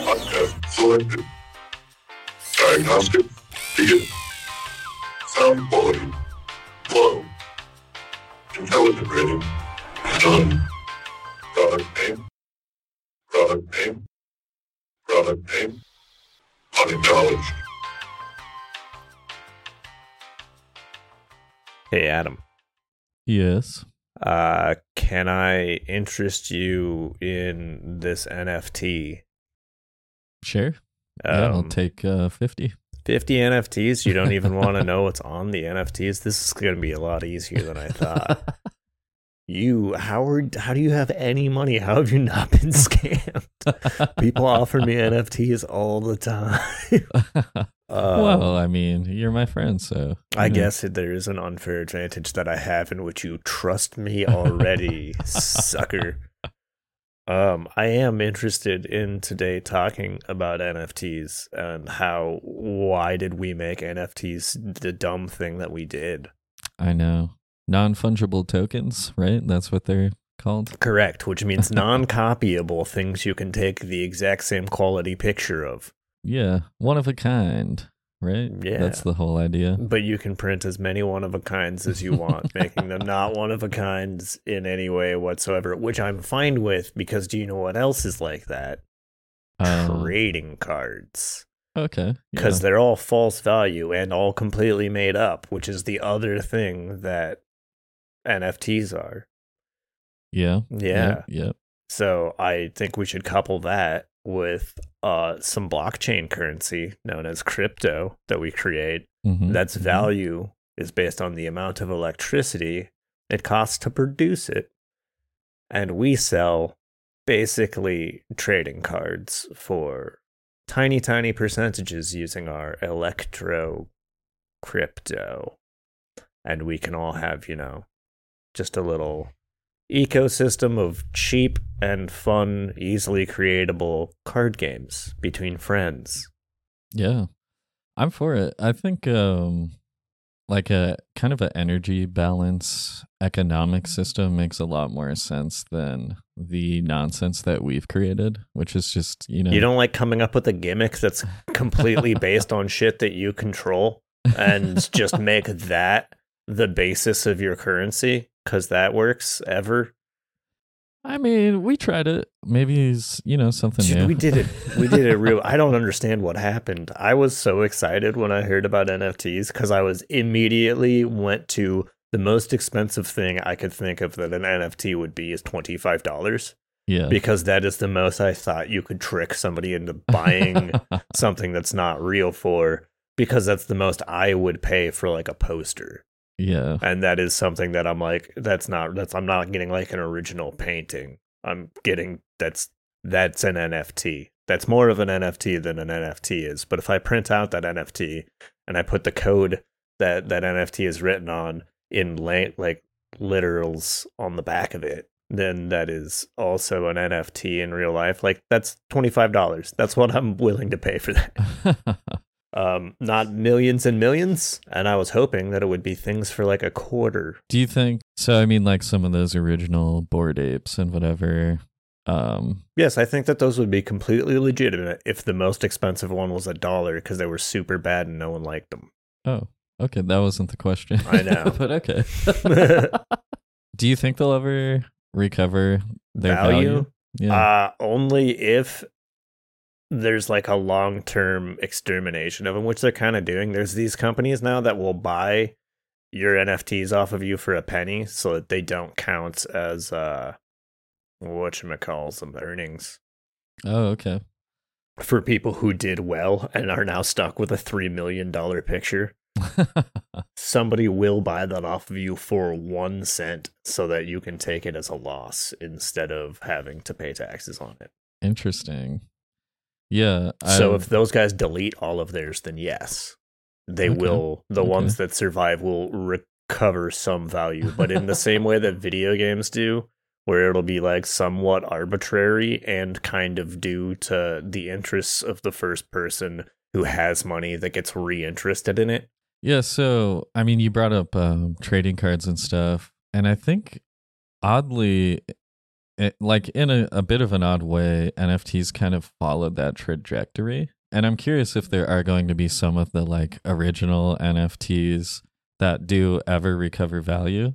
Podcast selected. Diagnostic begin. Sound quality low. Intelligent rating done. Product name. Product name. Product name. Unacknowledged. Hey, Adam. Yes. Uh, can I interest you in this NFT? Sure. yeah, I'll Um, take uh, 50. 50 NFTs. You don't even want to know what's on the NFTs. This is going to be a lot easier than I thought. you, Howard, how do you have any money? How have you not been scammed? People offer me NFTs all the time. Uh, well, I mean, you're my friend, so. I know. guess there is an unfair advantage that I have in which you trust me already, sucker. Um, I am interested in today talking about NFTs and how why did we make NFTs the dumb thing that we did? I know. Non fungible tokens, right? That's what they're called. Correct, which means non-copyable things you can take the exact same quality picture of, Yeah. One of a kind, right? Yeah. That's the whole idea. but you can print as many one of a kinds as you want, making them not one of a kinds in any way whatsoever, which I'm fine with because do you know what else is like that? Um, Trading cards. okay. Because yeah. they're all false value and all completely made up, which is the other thing that NFTs are. Yeah. Yeah. Yeah. So I think we should couple that with uh, some blockchain currency known as crypto that we create. Mhm, That's mhm. value is based on the amount of electricity it costs to produce it. And we sell basically trading cards for tiny, tiny percentages using our electro crypto. And we can all have, you know, just a little ecosystem of cheap and fun, easily creatable card games between friends. Yeah. I'm for it. I think um like a kind of an energy balance economic system makes a lot more sense than the nonsense that we've created, which is just, you know, You don't like coming up with a gimmick that's completely based on shit that you control and just make that the basis of your currency because that works ever. I mean, we tried it. Maybe it's, you know, something Dude, new. we did it. We did it real. I don't understand what happened. I was so excited when I heard about NFTs because I was immediately went to the most expensive thing I could think of that an NFT would be is twenty five dollars yeah. because that is the most I thought you could trick somebody into buying something that's not real for because that's the most I would pay for like a poster. Yeah. And that is something that I'm like that's not that's I'm not getting like an original painting. I'm getting that's that's an NFT. That's more of an NFT than an NFT is. But if I print out that NFT and I put the code that that NFT is written on in la- like literals on the back of it, then that is also an NFT in real life. Like that's twenty five dollars. That's what I'm willing to pay for that. Um, not millions and millions. And I was hoping that it would be things for like a quarter. Do you think so? I mean, like some of those original Bored Apes and whatever. Um, Yes, I think that those would be completely legitimate if the most expensive one was a dollar because they were super bad and no one liked them. oh, okay, that wasn't the question. I know. but okay. Do you think they'll ever recover their Value? value? Yeah. Uh, only if there's like a long term extermination of them, which they're kind of doing. There's these companies now that will buy your NFTs off of you for a penny so that they don't count as uh whatchamacalls them earnings oh, okay. for people who did well and are now stuck with a three million dollar picture. Somebody will buy that off of you for one cent so that you can take it as a loss instead of having to pay taxes on it. Interesting. Yeah. So I've- if those guys delete all of theirs, then yes, they Okay. will. The Okay. ones that survive will recover some value, but in the same way that video games do, where it'll be like somewhat arbitrary and kind of due to the interests of the first person who has money that gets reinterested in it. Yeah, so I mean, you brought up um, trading cards and stuff, and I think oddly, it, like in a, a bit of an odd way, NFTs kind of followed that trajectory. And I'm curious if there are going to be some of the like original NFTs that do ever recover value.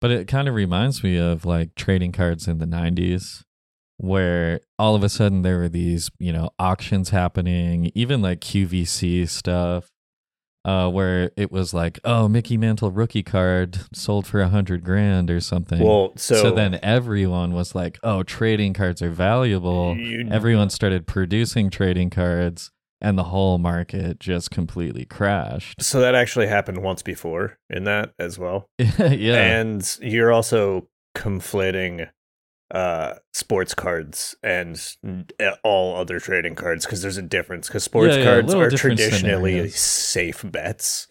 But it kind of reminds me of like trading cards in the 90s where all of a sudden there were these, you know, auctions happening, even like QVC stuff uh, where it was like, oh, Mickey Mantle rookie card sold for a hundred grand or something. Well, so, then everyone was like, oh, trading cards are valuable. You- Everyone started producing trading cards, and the whole market just completely crashed. so that actually happened once before in that as well. yeah, And you're also conflating uh sports cards and all other trading cards because there's a difference because sports Yeah, yeah, cards little are traditionally safe bets.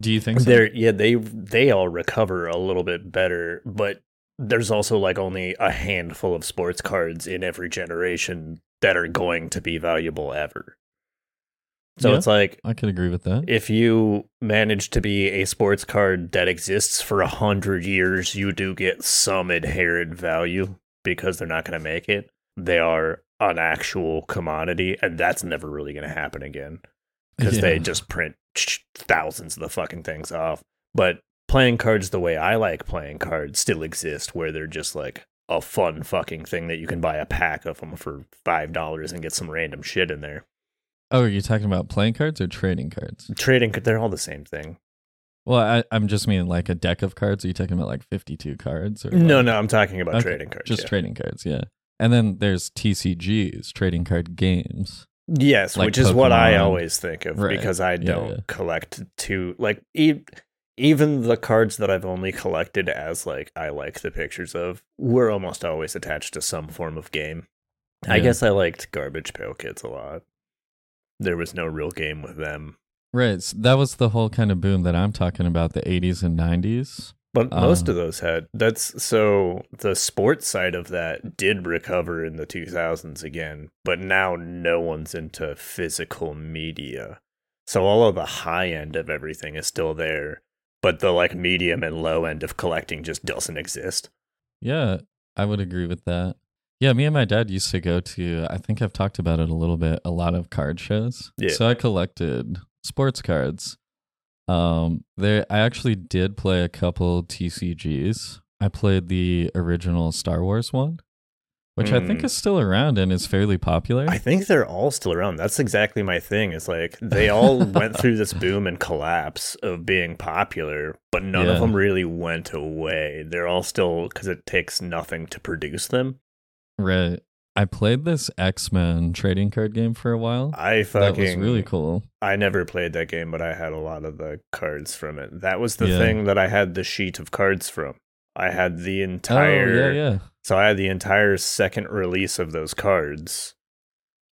Do you think so? they're yeah they they all recover a little bit better but there's also like only a handful of sports cards in every generation that are going to be valuable ever so Yeah. it's like I can agree with that. if you manage to be a sports card that exists for a hundred years, you do get some inherent value because they're not going to make it. They are an actual commodity, and that's never really going to happen again because they just print thousands of the fucking things off. But playing cards the way I like playing cards still exist, where they're just like a fun fucking thing that you can buy a pack of them for five dollars and get some random shit in there. Oh, are you talking about playing cards or trading cards? Trading, cards, they're all the same thing. Well, I, I'm just meaning like a deck of cards. Are you talking about like 52 cards? Or No, like- no, I'm talking about Okay, trading cards. just yeah. trading cards. Yeah, and then there's TCGs, trading card games. Yes, like which is what I always think of Right. because I don't yeah. collect too like e- even the cards that I've only collected as like I like the pictures of were almost always attached to some form of game. I guess I liked Garbage Pail Kids a lot. There was no real game with them, Right. s that was the whole kind of boom that I'm talking about the 80s and 90s. but most Uh. of those had that's so the sports side of that did recover in the 2000s again, but now no one's into physical media. So all of the high end of everything is still there, but the like medium and low end of collecting just doesn't exist. Yeah, I would agree with that. Yeah, me and my dad used to go to, I think I've talked about it a little bit, a lot of card shows. Yeah. So I collected sports cards. Um, there, I actually did play a couple TCGs. I played the original Star Wars one, which I think Mm. is still around and is fairly popular. I think they're all still around. That's exactly my thing. It's like they all went through this boom and collapse of being popular, but none Yeah. of them really went away. They're all still because it takes nothing to produce them. Right. I played this X Men trading card game for a while. I fucking That was really cool. I never played that game, but I had a lot of the cards from it. That was the Yeah. thing that I had the sheet of cards from. I had the Oh, entire yeah, yeah. So I had the entire second release of those cards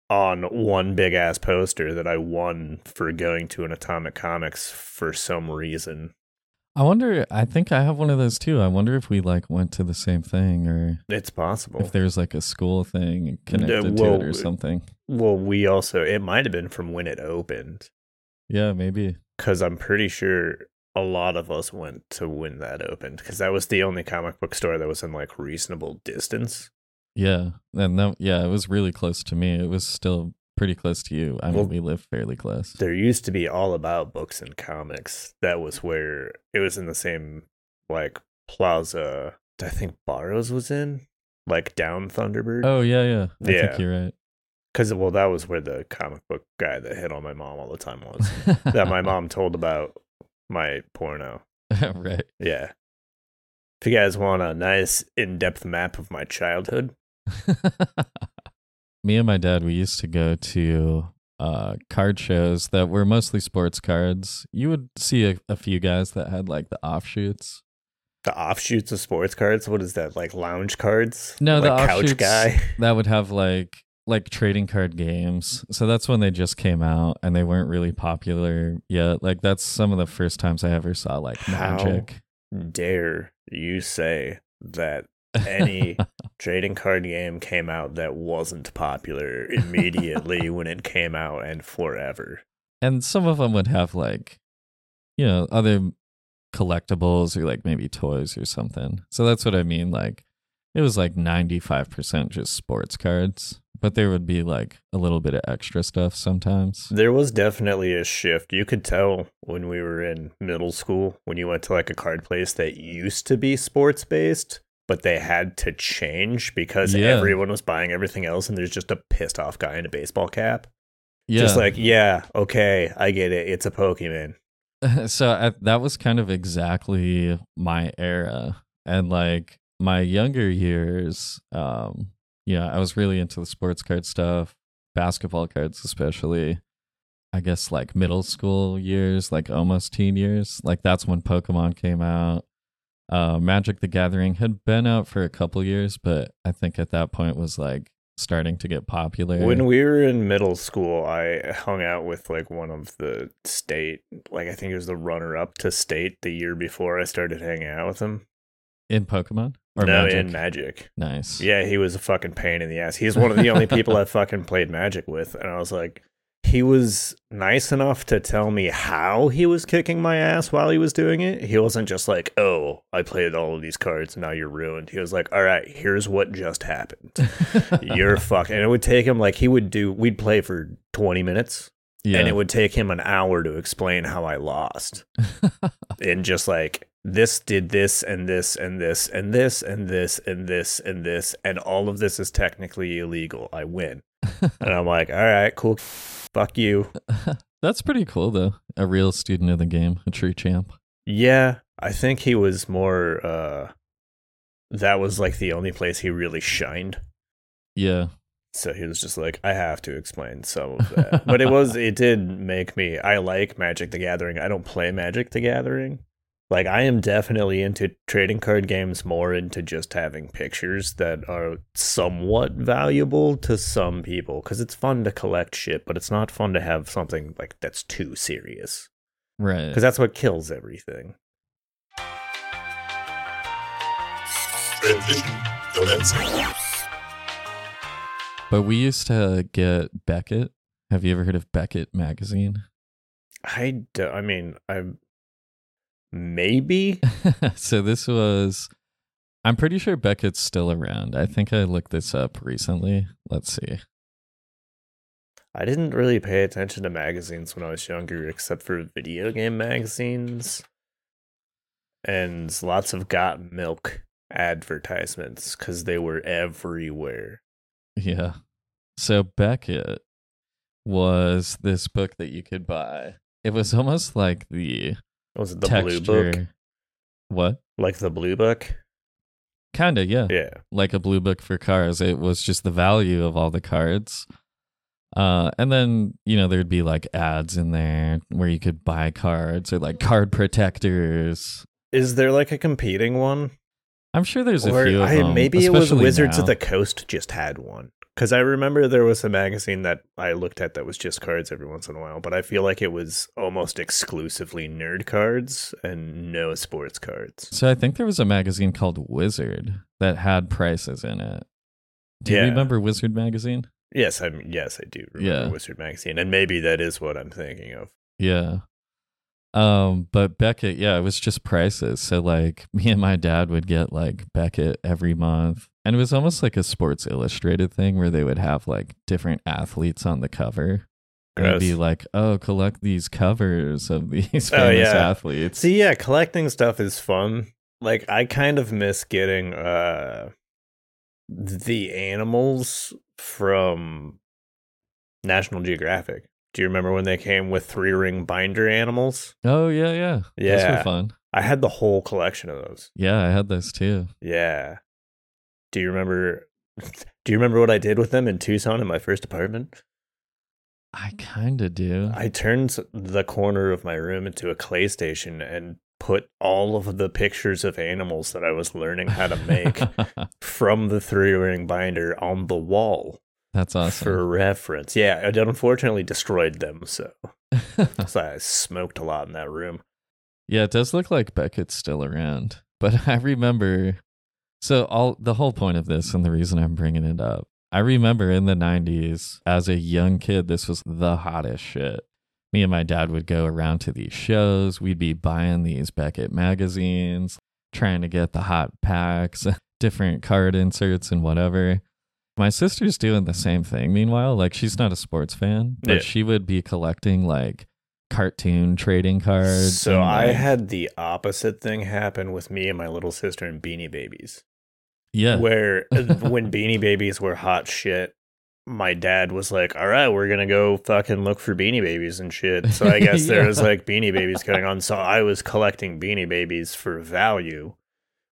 on one big ass poster that I won for going to an Atomic Comics for some reason. I wonder. I think I have one of those too. I wonder if we like went to the same thing, or It's possible. if there's like a school thing connected to well, it or something. well, we also it might have been from when it opened Yeah, maybe. because I'm pretty sure a lot of us went to when that opened because that was the only comic book store that was in like reasonable distance. Yeah, and that, yeah, it was really close to me. It was still pretty close to you. I mean, Well, we live fairly close. There used to be all about books and comics. That was where it was in the same like plaza. I think Barrows was in, like down Thunderbird. Oh yeah, yeah. I Yeah. think you're right. because well, that was where the comic book guy that hit on my mom all the time was. that my mom told about my porno. right. Yeah. If you guys want a nice in-depth map of my childhood, Me and my dad, we used to go to uh, card shows that were mostly sports cards. You would see a, a few guys that had like the offshoots. the offshoots of sports cards. What is that? Like lounge cards? No, the like offshoots couch guy. that would have like like trading card games. So that's when they just came out and they weren't really popular yet. Like that's some of the first times I ever saw like How? Magic. Dare you say that any trading card game came out that wasn't popular immediately when it came out and forever? and some of them would have like you know other collectibles or like maybe toys or something. So that's what I mean like it was like 95% just sports cards, but there would be like a little bit of extra stuff sometimes. There was definitely a shift. You could tell when we were in middle school when you went to like a card place that used to be sports based, but they had to change because Yeah. everyone was buying everything else and there's just a pissed off guy in a baseball cap. Yeah. Just like, yeah, okay, I get it. It's a Pokemon. so I, that was kind of exactly my era and like my younger years um yeah i was really into the sports card stuff basketball cards especially i guess like middle school years like almost teen years like that's when pokemon came out uh magic the gathering had been out for a couple years but i think at that point was like starting to get popular When we were in middle school, I hung out with like one of the state, like I think it was the runner up to state the year before I started hanging out with him. in pokemon or no, magic in Magic. nice Yeah, he was a fucking pain in the ass. He's one of the only people I fucking played Magic with, and I was like, he was nice enough to tell me how he was kicking my ass while he was doing it. He wasn't just like, "Oh, I played all of these cards, now you're ruined." He was like, "All right, here's what just happened. You're fucking." And it would take him like he would do. We'd play for twenty minutes, yeah and it would take him an hour to explain how I lost. and just like this did this and this and this and this and this and this and this and all of this is technically illegal. I win. and I'm like, all right, cool. Fuck you. That's pretty cool, though. A real student of the game, a true champ. Yeah, I think he was more. uh That was like the only place he really shined. Yeah. So he was just like, I have to explain some of that. but it was, it did make me, I like Magic the Gathering. I don't play Magic the Gathering. Like, I am definitely into trading card games, more into just having pictures that are somewhat valuable to some people. Because it's fun to collect shit, but it's not fun to have something like that's too serious. Right. Because that's what kills everything. Transition commencing. But we used to get Beckett. Have you ever heard of Beckett magazine? I, do, I mean, I maybe. so this was I'm pretty sure Beckett's still around. I think I looked this up recently. Let's see. I didn't really pay attention to magazines when I was younger, except for video game magazines and lots of Got Milk advertisements because they were everywhere. Yeah. So Beckett was this book that you could buy. It was almost like the Was it the texture. blue book? What? Like the blue book? Kinda, yeah. Yeah. Like a blue book for cars. It was just the value of all the cards. Uh, and then you know there'd be like ads in there where you could buy cards or like card protectors. Is there like a competing one? I'm sure there's a few of I, them. maybe it was Wizards now. of the Coast just had one. Because I remember there was a magazine that I looked at that was just cards every once in a while, but I feel like it was almost exclusively nerd cards and no sports cards. So I think there was a magazine called Wizard that had prices in it. Do you remember Wizard magazine? Yes, I mean, yes, I do remember Yeah. Wizard magazine, and maybe that is what I'm thinking of. Yeah. Um, but Beckett, yeah, it was just prices. So like me and my dad would get like Beckett every month. And it was almost like a sports illustrated thing where they would have like different athletes on the cover. And be like, oh, collect these covers of these famous Oh, yeah. athletes. See, yeah, collecting stuff is fun. Like, I kind of miss getting uh the animals from National Geographic. Do you remember when they came with three ring binder animals? Oh yeah, yeah. Those Yeah. were fun. I had the whole collection of those. Yeah, I had those too. Yeah. Do you remember? Do you remember what I did with them in Tucson in my first apartment? I kinda do. I turned the corner of my room into a clay station and put all of the pictures of animals that I was learning how to make from the three ring binder on the wall That's awesome. for reference. Yeah, it unfortunately destroyed them, so, so I smoked a lot in that room. Yeah, it does look like Beckett's still around. But I remember so all the whole point of this and the reason I'm bringing it up. I remember in the 90s as a young kid this was the hottest shit. Me and my dad would go around to these shows, we'd be buying these Beckett magazines, trying to get the hot packs. different card inserts and whatever. My sister's doing the same thing. Meanwhile, like she's not a sports fan, but Yeah. she would be collecting like cartoon trading cards. So and, I had the opposite thing happen with me and my little sister and Beanie Babies. yeah, Where uh, when Beanie Babies were hot shit, my dad was like, "All right, we're gonna go fucking look for Beanie Babies and shit." So I guess there was like Beanie Babies going on. So I was collecting Beanie Babies for value,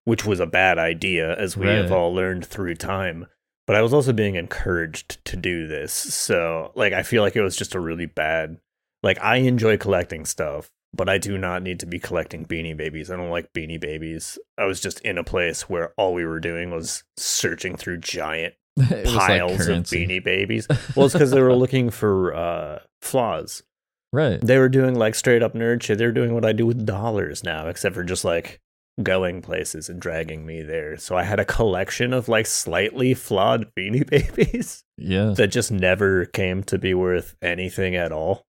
which was a bad idea, as we have all learned through time. But I was also being encouraged to do this. So like, I feel like it was just a really bad. Like I enjoy collecting stuff, but I do not need to be collecting Beanie Babies. I don't like Beanie Babies. I was just in a place where all we were doing was searching through giant was like piles of. Beanie Babies. Well, it's because they were looking for uh, flaws. right. They were doing like straight up nerd shit. They were doing what I do with dollars now, except for just like going places and dragging me there. So I had a collection of like slightly flawed Beanie Babies Yeah. that just never came to be worth anything at all.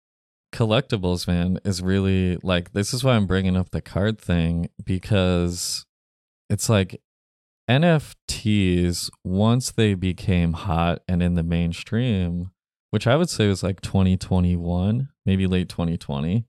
collectibles man is really like this is why i'm bringing up the card thing because it's like nfts once they became hot and in the mainstream which i would say was like 2021 maybe late 2020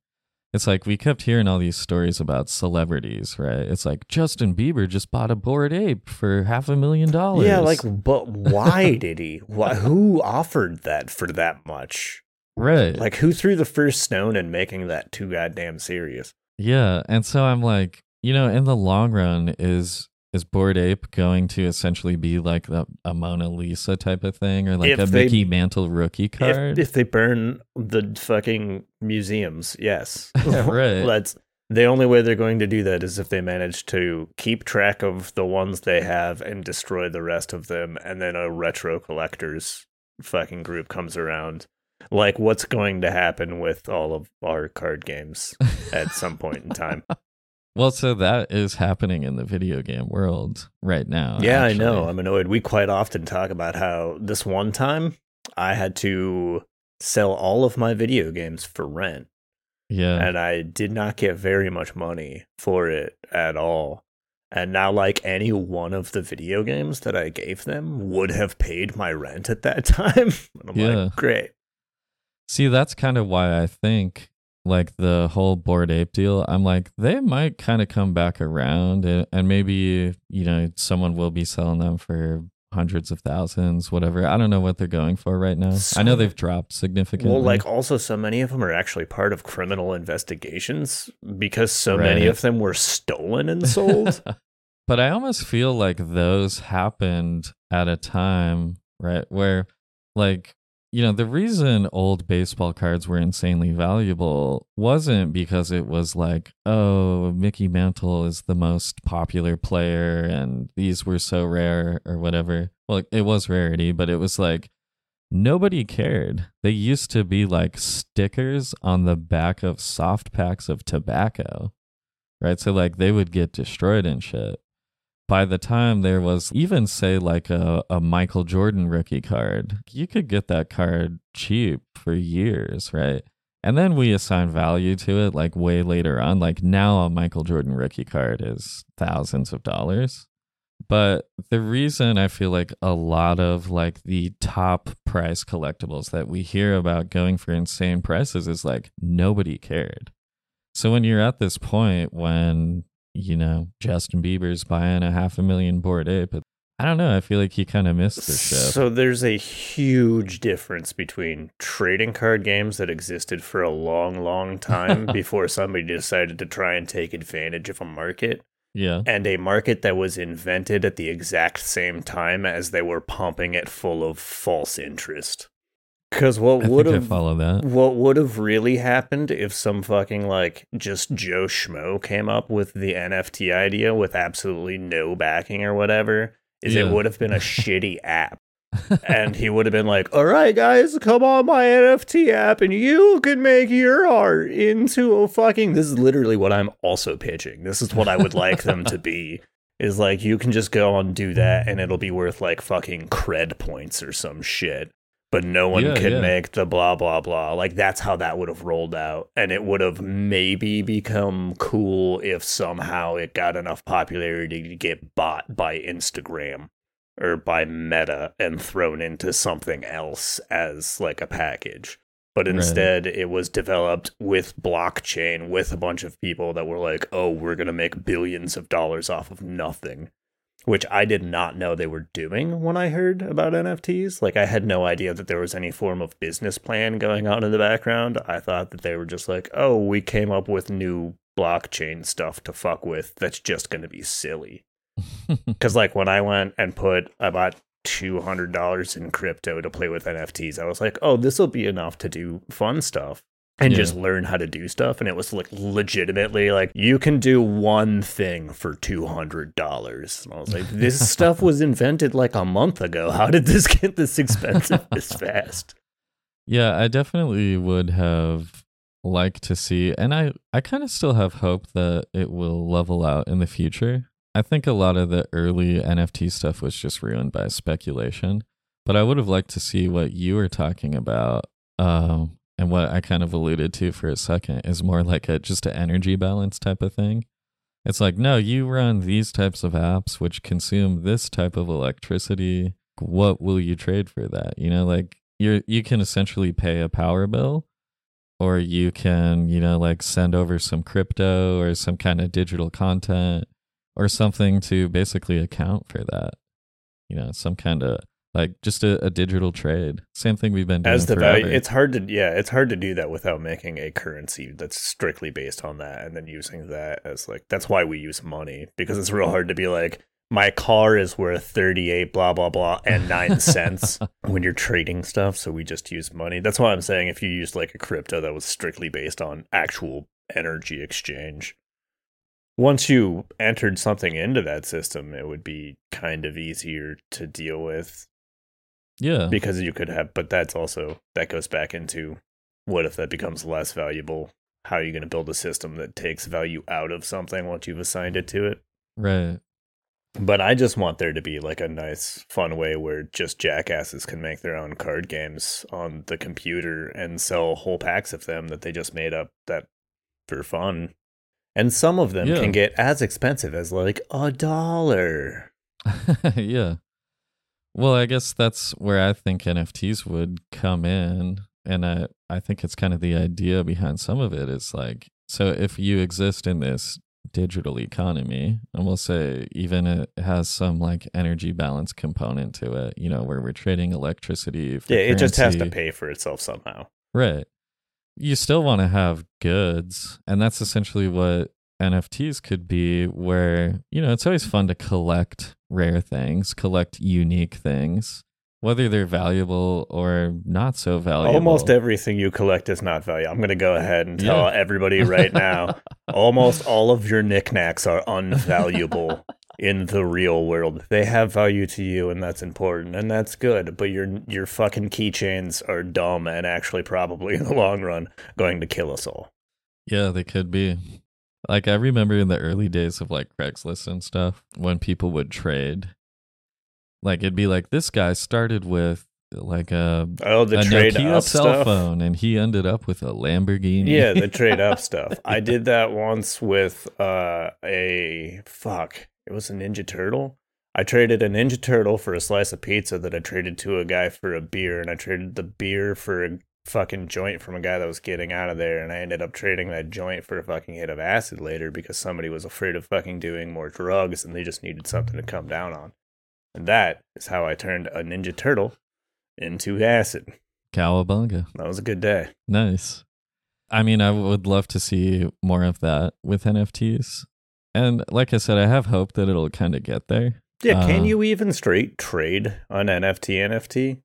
it's like we kept hearing all these stories about celebrities right it's like justin bieber just bought a bored ape for half a million dollars Yeah, like, but why did he? Why, who offered that for that much? right Like, who threw the first stone in making that too goddamn serious? Yeah, and so I'm like, you know, in the long run, is is Bored Ape going to essentially be like the, a Mona Lisa type of thing, or like If a they- Mickey Mantle rookie card? If, if they burn the fucking museums, yes. Right. That's the only way they're going to do that is if they manage to keep track of the ones they have and destroy the rest of them, and then a retro collectors fucking group comes around. Like what's going to happen with all of our card games at some point in time. well, so that is happening in the video game world right now. Yeah, I know. I'm annoyed. We quite often talk about how this one time I had to sell all of my video games for rent, Yeah, and I did not get very much money for it at all. And now, like any one of the video games that I gave them would have paid my rent at that time. And I'm Yeah. like, great. See, that's kind of why I think like the whole Bored Ape deal, I'm like, they might kind of come back around and, and maybe, you know, someone will be selling them for hundreds of thousands, whatever. I don't know what they're going for right now. I know they've dropped significantly. Well, like also, so many of them are actually part of criminal investigations because so many of them were stolen and sold. but I almost feel like those happened at a time, right, where like you know, the reason old baseball cards were insanely valuable wasn't because it was like, oh, Mickey Mantle is the most popular player and these were so rare or whatever. Well, it was rarity, but it was like nobody cared. They used to be like stickers on the back of soft packs of tobacco, right? So, like, they would get destroyed and shit by the time there was even say like a, a Michael Jordan rookie card, you could get that card cheap for years, right? And then we assign value to it like way later on. Like now a Michael Jordan rookie card is thousands of dollars. But the reason I feel like a lot of like the top price collectibles that we hear about going for insane prices is like nobody cared. So when you're at this point when you know, Justin Bieber's buying a half a million Bored Ape. But I don't know. I feel like he kind of missed the show. So there's a huge difference between trading card games that existed for a long, long time before somebody decided to try and take advantage of a market yeah. and a market that was invented at the exact same time as they were pumping it full of false interest. Because what would have follow that. what would have really happened if some fucking like just Joe Schmo came up with the NFT idea with absolutely no backing or whatever? Is Yeah. it would have been a shitty app. and he would have been like, "All right, guys, come on my NFT app, and you can make your art into a fucking." This is literally what I'm also pitching. This is what I would like them to be. Is like you can just go and do that, and it'll be worth like fucking cred points or some shit. But no one Yeah, could yeah. make the blah blah blah. Like that's how that would have rolled out, and it would have maybe become cool if somehow it got enough popularity to get bought by Instagram or by Meta and thrown into something else as like a package. But Right. instead, it was developed with blockchain with a bunch of people that were like, "Oh, we're gonna make billions of dollars off of nothing." Which I did not know they were doing when I heard about NFTs. Like, I had no idea that there was any form of business plan going on in the background. I thought that they were just like, oh, we came up with new blockchain stuff to fuck with that's just going to be silly. Because, like, when I went and put, I bought $200 in crypto to play with NFTs, I was like, oh, this will be enough to do fun stuff. And Yeah. just learn how to do stuff. And it was like legitimately like, you can do one thing for $200. And I was like, this stuff was invented like a month ago. How did this get this expensive this fast? Yeah, I definitely would have liked to see, and I, I kind of still have hope that it will level out in the future. I think a lot of the early NFT stuff was just ruined by speculation, but I would have liked to see what you were talking about, um, and what I kind of alluded to for a second is more like a just an energy balance type of thing. It's like, no, you run these types of apps which consume this type of electricity. What will you trade for that? You know, like you you can essentially pay a power bill or you can, you know, like send over some crypto or some kind of digital content or something to basically account for that. You know, some kind of like just a, a digital trade. Same thing we've been doing As the forever. value, it's hard to, yeah, it's hard to do that without making a currency that's strictly based on that and then using that as like, that's why we use money because it's real hard to be like, my car is worth 38 blah blah blah and 9 cents when you're trading stuff so we just use money that's why i'm saying if you used like a crypto that was strictly based on actual energy exchange once you entered something into that system it would be kind of easier to deal with yeah. because you could have but that's also that goes back into what if that becomes less valuable how are you going to build a system that takes value out of something once you've assigned it to it Right. but I just want there to be like a nice, fun way where just jackasses can make their own card games on the computer and sell whole packs of them that they just made up that for fun. And some of them Yeah. can get as expensive as like a dollar. yeah. Well, I guess that's where I think NFTs would come in. And I, I think it's kind of the idea behind some of it is like, so if you exist in this digital economy, and we'll say even it has some like energy balance component to it, you know, where we're trading electricity. For Yeah, it just has to pay for itself somehow. Right. You still want to have goods, and that's essentially what NFTs could be where, you know, it's always fun to collect rare things, collect unique things, whether they're valuable or not so valuable. Almost everything you collect is not valuable. I'm going to go ahead and tell Yeah. everybody right now almost all of your knickknacks are unvaluable in the real world. They have value to you and that's important and that's good, but your your fucking keychains are dumb and actually probably in the long run going to kill us all. Yeah, they could be. Like I remember in the early days of like Craigslist and stuff when people would trade. Like it'd be like this guy started with like a, Oh, the a trade Nokia up cell stuff. phone and he ended up with a Lamborghini. Yeah, the trade up stuff. I did that once with uh, a fuck. It was a Ninja Turtle. I traded a Ninja Turtle for a slice of pizza that I traded to a guy for a beer, and I traded the beer for a fucking joint from a guy that was getting out of there, and I ended up trading that joint for a fucking hit of acid later because somebody was afraid of fucking doing more drugs and they just needed something to come down on. And that is how I turned a Ninja Turtle into acid. Cowabunga. That was a good day. Nice. I mean, I would love to see more of that with NFTs. And like I said, I have hope that it'll kind of get there. Yeah, can Uh, you even straight trade an NFT NFT?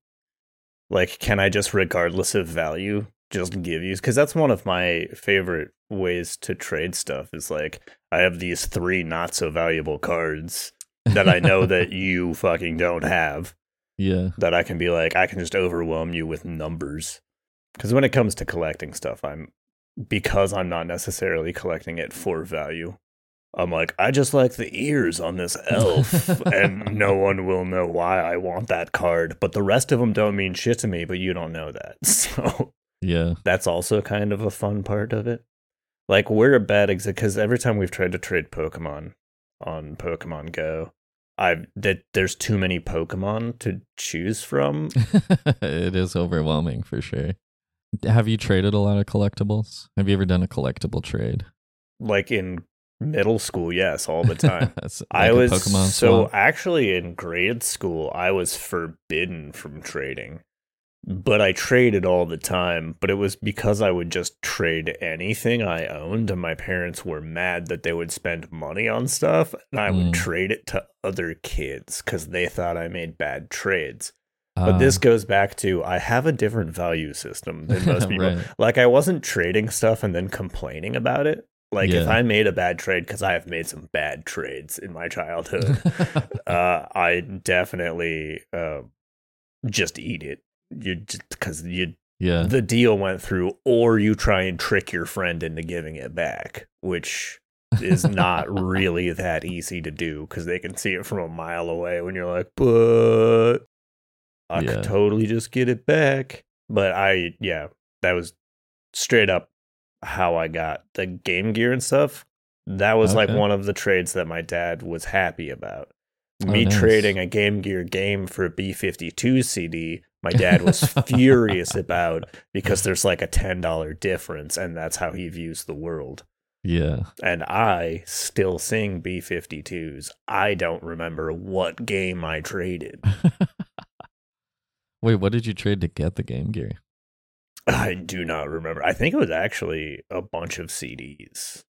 Like, can I just, regardless of value, just give you? Because that's one of my favorite ways to trade stuff. Is like, I have these three not so valuable cards that I know that you fucking don't have. yeah. That I can be like, I can just overwhelm you with numbers. Because when it comes to collecting stuff, I'm because I'm not necessarily collecting it for value. I'm like, I just like the ears on this elf, and no one will know why I want that card. But the rest of them don't mean shit to me, but you don't know that. So Yeah. that's also kind of a fun part of it. Like, we're a bad example because every time we've tried to trade Pokemon on Pokemon Go, I've that there's too many Pokemon to choose from. it is overwhelming for sure. Have you traded a lot of collectibles? Have you ever done a collectible trade? like in middle school, yes, all the time. It's I was Pokemon so swap? actually in grade school, I was forbidden from trading, but I traded all the time. But it was because I would just trade anything I owned, and my parents were mad that they would spend money on stuff, and I would Mm. trade it to other kids because they thought I made bad trades. But this Ah, goes back to I have a different value system than most people. Right. Like I wasn't trading stuff and then complaining about it. Like if I made a bad trade because I have made some bad trades in my childhood, uh, I definitely uh, just eat it. You because you yeah. the deal went through, or you try and trick your friend into giving it back, which is not really that easy to do because they can see it from a mile away when you're like, but I Yeah. could totally just get it back. But I, yeah, that was straight up how I got the Game Gear and stuff. That was like one of the trades that my dad was happy about. Oh, Me nice. trading a Game Gear game for a B 52 CD, my dad was furious about because there's like a $10 difference, and that's how he views the world. yeah. And I still sing B 52s. I don't remember what game I traded. Wait, what did you trade to get the Game Gear? I do not remember. I think it was actually a bunch of CDs.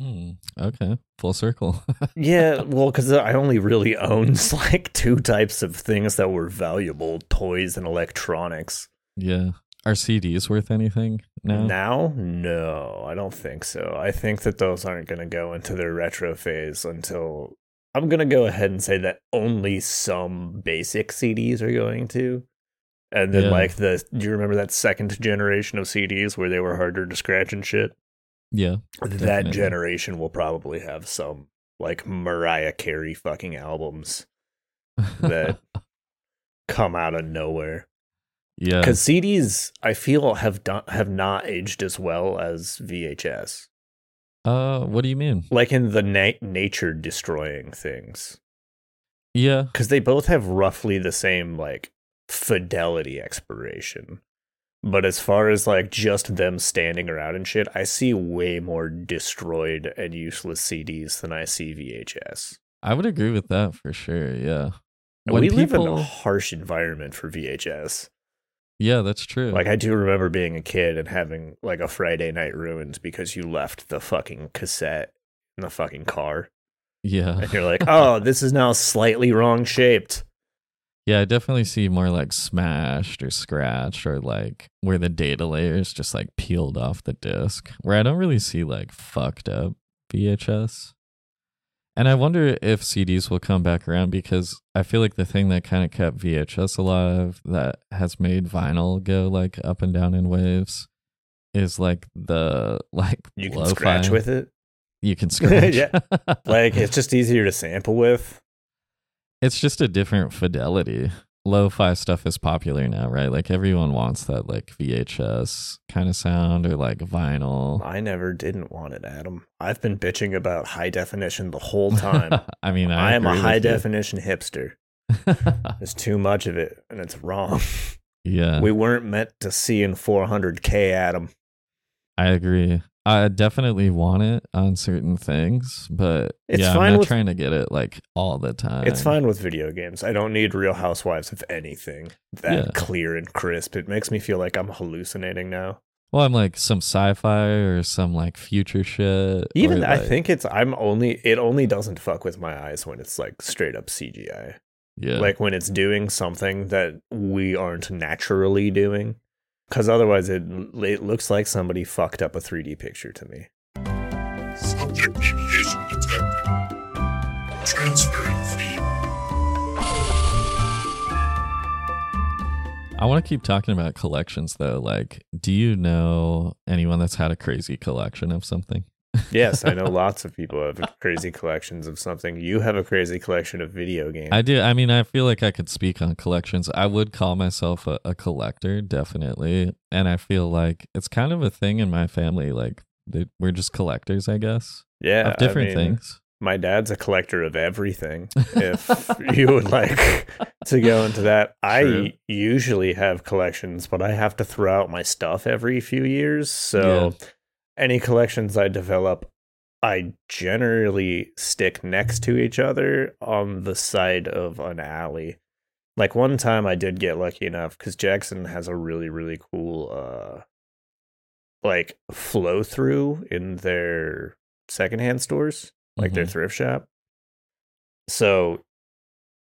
Hmm. Okay. Full circle. Yeah, well, because I only really owned like two types of things that were valuable toys and electronics. yeah. Are CDs worth anything now? Now, no, I don't think so. I think that those aren't going to go into their retro phase until I'm going to go ahead and say that only some basic CDs are going to. And then, Yeah. like, the do you remember that second generation of CDs where they were harder to scratch and shit? Yeah. That Definitely. generation will probably have some, like, Mariah Carey fucking albums that come out of nowhere. yeah. Because CDs, I feel, have done have not aged as well as VHS. Uh, what do you mean? Like in the na- nature destroying things, Yeah. because they both have roughly the same like fidelity expiration. But as far as like just them standing around and shit, I see way more destroyed and useless CDs than I see VHS. I would agree with that for sure. Yeah. we live in a harsh environment for VHS. Yeah, that's true. Like I do remember being a kid and having like a Friday night ruined because you left the fucking cassette in the fucking car. yeah. And you're like, oh, this is now slightly wrong shaped. Yeah, I definitely see more like smashed or scratched or like where the data layer is just like peeled off the disc. Where I don't really see like fucked up VHS. And I wonder if CDs will come back around because I feel like the thing that kind of kept VHS alive that has made vinyl go like up and down in waves is like the like You can lo-fi- scratch with it. You can scratch. Yeah. Like it's just easier to sample with. It's just a different fidelity. Lo-fi stuff is popular now, right? Like everyone wants that like VHS kind of sound or like vinyl. I never didn't want it, Adam. I've been bitching about high definition the whole time. I mean, I, I am a high with you. definition hipster. There's too much of it and it's wrong. yeah, We weren't meant to see in 400k, Adam. I agree. I definitely want it on certain things, but It's yeah, fine I'm not with- trying to get it like all the time. It's fine with video games. I don't need Real Housewives of anything that Yeah. clear and crisp. It makes me feel like I'm hallucinating now. Well, I'm like some sci-fi or some like future shit. Even or, I think it's I'm only it only doesn't fuck with my eyes when it's like straight up CGI. yeah, Like when it's doing something that we aren't naturally doing. Cuz otherwise it it looks like somebody fucked up a 3D picture to me. Subject deviation detected. Transferring feed. I want to keep talking about collections though. Like, do you know anyone that's had a crazy collection of something? Yes, I know lots of people have crazy collections of something. You have a crazy collection of video games. I do. I mean, I feel like I could speak on collections. I would call myself a, a collector, definitely. And I feel like it's kind of a thing in my family. Like, they, we're just collectors, I guess, yeah, of different I mean, things. My dad's a collector of everything. If you would like to go into that, True. I usually have collections, but I have to throw out my stuff every few years. So any collections I develop, I generally stick next to each other on the side of an alley. Like one time I did get lucky enough because Jackson has a really, really cool uh like flow through in their secondhand stores, like their Mhm. thrift shop. So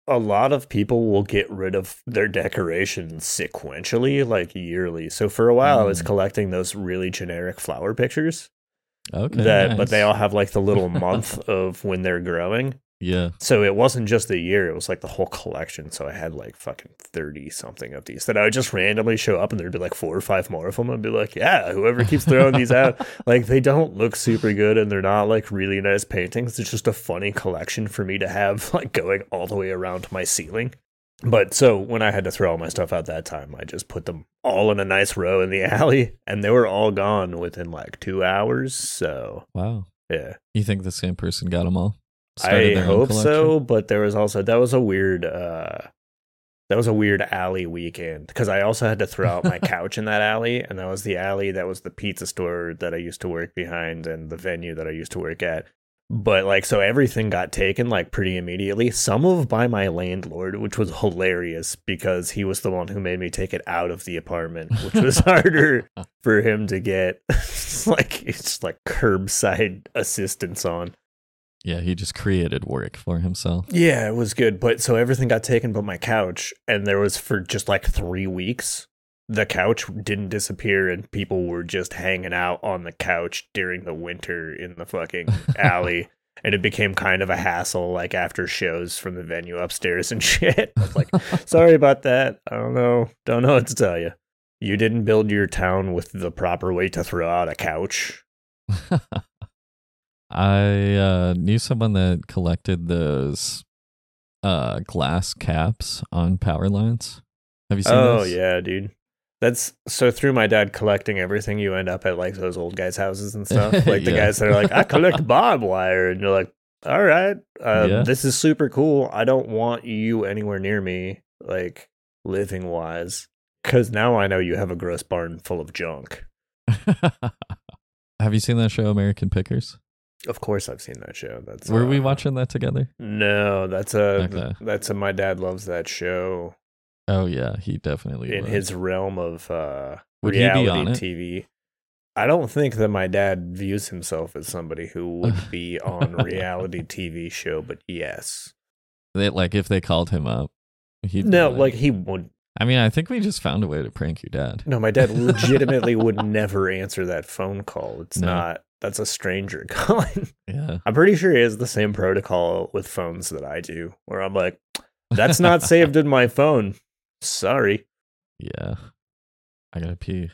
a lot of people will get rid of their decorations sequentially, like yearly. So for a while I was Mm. collecting those really generic flower pictures Okay. that but they all have like the little month of when they're growing. Yeah. So it wasn't just the year, it was like the whole collection. So I had like fucking 30 something of these that I would just randomly show up and there'd be like four or five more of them. I'd be like, yeah, whoever keeps throwing these out, like they don't look super good and they're not like really nice paintings. It's just a funny collection for me to have like going all the way around my ceiling. But so when I had to throw all my stuff out that time, I just put them all in a nice row in the alley and they were all gone within like two hours. So Wow. yeah. You think the same person got them all? I hope so, but there was also that was a weird uh that was a weird alley weekend because I also had to throw out my couch in that alley, and that was the alley that was the pizza store that I used to work behind and the venue that I used to work at. But like, so everything got taken like pretty immediately. Some of by my landlord, which was hilarious because he was the one who made me take it out of the apartment, which was harder for him to get. like it's like curbside assistance on. Yeah, he just created work for himself. Yeah, it was good. But so everything got taken but my couch, and there was for just like three weeks, the couch didn't disappear, and people were just hanging out on the couch during the winter in the fucking alley. And it became kind of a hassle, like after shows from the venue upstairs and shit. I was like, sorry about that. I don't know. Don't know what to tell you. You didn't build your town with the proper way to throw out a couch. I uh, knew someone that collected those uh, glass caps on power lines. Have you seen Oh those? yeah, dude. That's so through my dad collecting everything, you end up at like those old guys' houses and stuff. Like the Yeah. guys that are like, I collect barbed wire, and you're like, all right, uh, Yeah. this is super cool. I don't want you anywhere near me, like living wise, because now I know you have a gross barn full of junk. Have you seen that show, American Pickers? Of course, I've seen that show. That's Were we uh, watching that together? No, that's a Okay. that's a. My dad loves that show. Oh yeah, he definitely in would. his realm of uh, Would he be reality? TV. I don't think that my dad views himself as somebody who would be on reality TV show, but yes. They- like if they called him up, he'd be No, like he would. I mean, I think we just found a way to prank your dad. No, my dad legitimately would never answer that phone call. It's No. not. That's a stranger calling. Yeah, I'm pretty sure he has the same protocol with phones that I do, where I'm like, "That's not saved in my phone." Sorry, yeah. I gotta pee.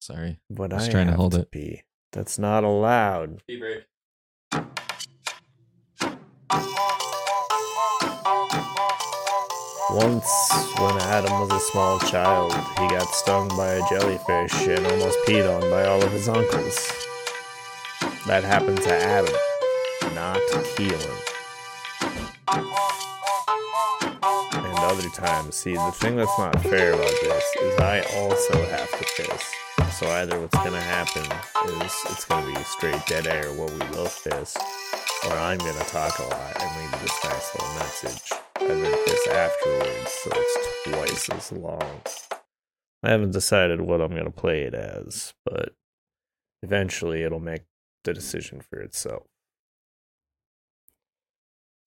Sorry. but I trying to hold to it. pee. That's not allowed. Pee break. Once, when Adam was a small child, he got stung by a jellyfish and almost peed on by all of his uncles. That happened to Adam, not Keelan. And other times, see, the thing that's not fair about this is I also have to piss. So either what's gonna happen is it's gonna be straight dead air where we both piss, or I'm gonna talk a lot and leave this nice little message and then piss afterwards, so it's twice as long. I haven't decided what I'm gonna play it as, but eventually it'll make the decision for itself.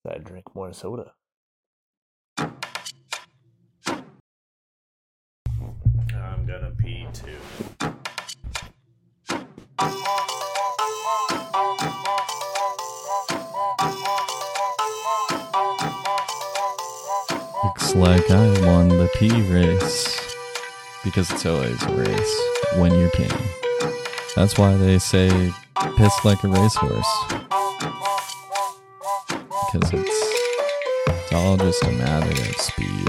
I drink more soda. I'm gonna pee too. Looks like I won the pee race. Because it's always a race when you're peeing. That's why they say pissed like a racehorse because it's it's all just a matter of speed.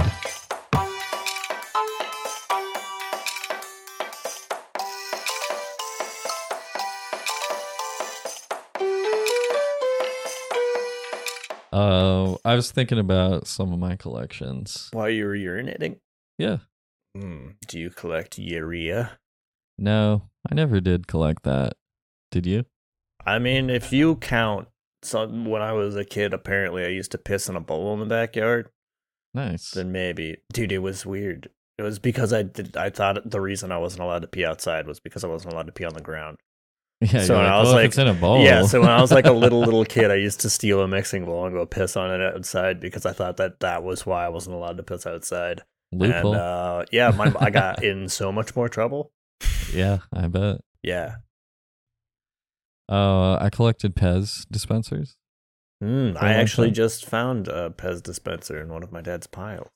Uh, I was thinking about some of my collections. While you were urinating, Yeah, Hmm, do you collect urea? no, I never did collect that. Did you? I mean, if you count, so when I was a kid, apparently I used to piss in a bowl in the backyard. Nice. Then maybe, dude, it was weird. It was because I did. I thought the reason I wasn't allowed to pee outside was because I wasn't allowed to pee on the ground. Yeah, So when like, I was well, like- it's in a bowl. Yeah, so when I was like a little little kid, I used to steal a mixing bowl and go piss on it outside because I thought that that was why I wasn't allowed to piss outside. loophole. And uh, yeah, my, I got in so much more trouble. yeah, I bet. Yeah. Uh, I collected Pez dispensers. Mm, I actually time. just found a Pez dispenser in one of my dad's piles.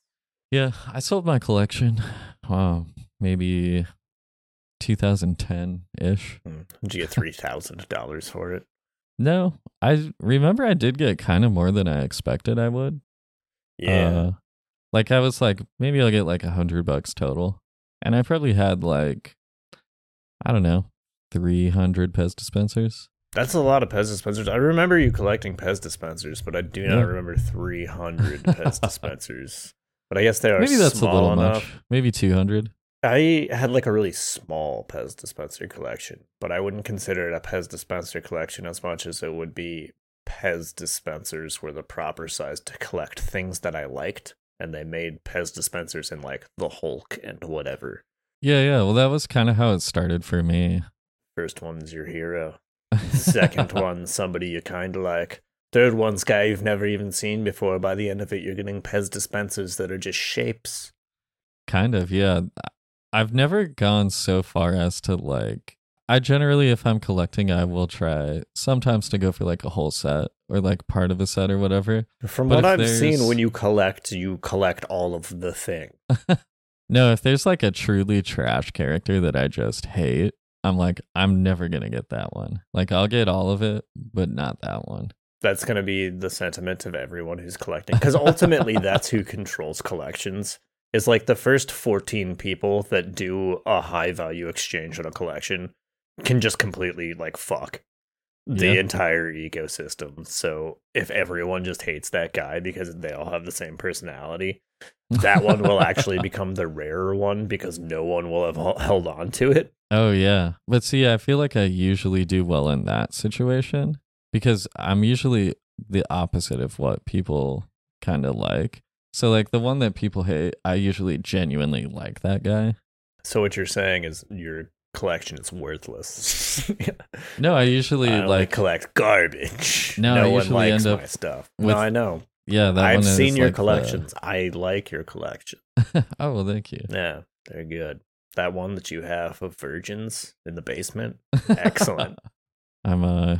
Yeah, I sold my collection. Wow, maybe 2010 ish. Mm. Did you get three thousand dollars for it? No, I remember I did get kind of more than I expected I would. Yeah. Uh, like I was like, maybe I'll get like a hundred bucks total, and I probably had like, I don't know, three hundred Pez dispensers. That's a lot of Pez dispensers. I remember you collecting Pez dispensers, but I do not Yeah. remember 300 Pez dispensers. But I guess they are Maybe that's a little enough. much. Maybe two hundred. I had like a really small Pez dispenser collection, but I wouldn't consider it a Pez dispenser collection as much as it would be Pez dispensers were the proper size to collect things that I liked, and they made Pez dispensers in like the Hulk and whatever. Yeah, yeah. Well, that was kind of how it started for me. First one's your hero. Second one, somebody you kind of like. Third one's guy you've never even seen before. By the end of it, you're getting Pez dispensers that are just shapes. Kind of, yeah. I've never gone so far as to like. I generally, if I'm collecting, I will try sometimes to go for like a whole set or like part of a set or whatever. From But what I've seen, when you collect, you collect all of the thing. No, if there's like a truly trash character that I just hate, I'm like, I'm never gonna get that one. Like, I'll get all of it, but not that one. That's to be the sentiment of everyone who's collecting. Because ultimately, that's who controls collections. Is like the first 14 people that do a high value exchange on a collection can just completely like fuck the Yeah. entire ecosystem. So if everyone just hates that guy because they all have the same personality, that one will actually become the rarer one because no one will have held on to it. Oh yeah. But see, I feel like I usually do well in that situation because I'm usually the opposite of what people kind of like. So like the one that people hate, I usually genuinely like that guy. So what you're saying is your collection is worthless. No, I usually I like collect garbage. No, No, I one usually likes end up my stuff. with- no, I know. Yeah, that I've one is seen your like the- collections. I like your collection. oh, well, thank you. Yeah, they're good. That one that you have of virgins in the basement, excellent. I'm uh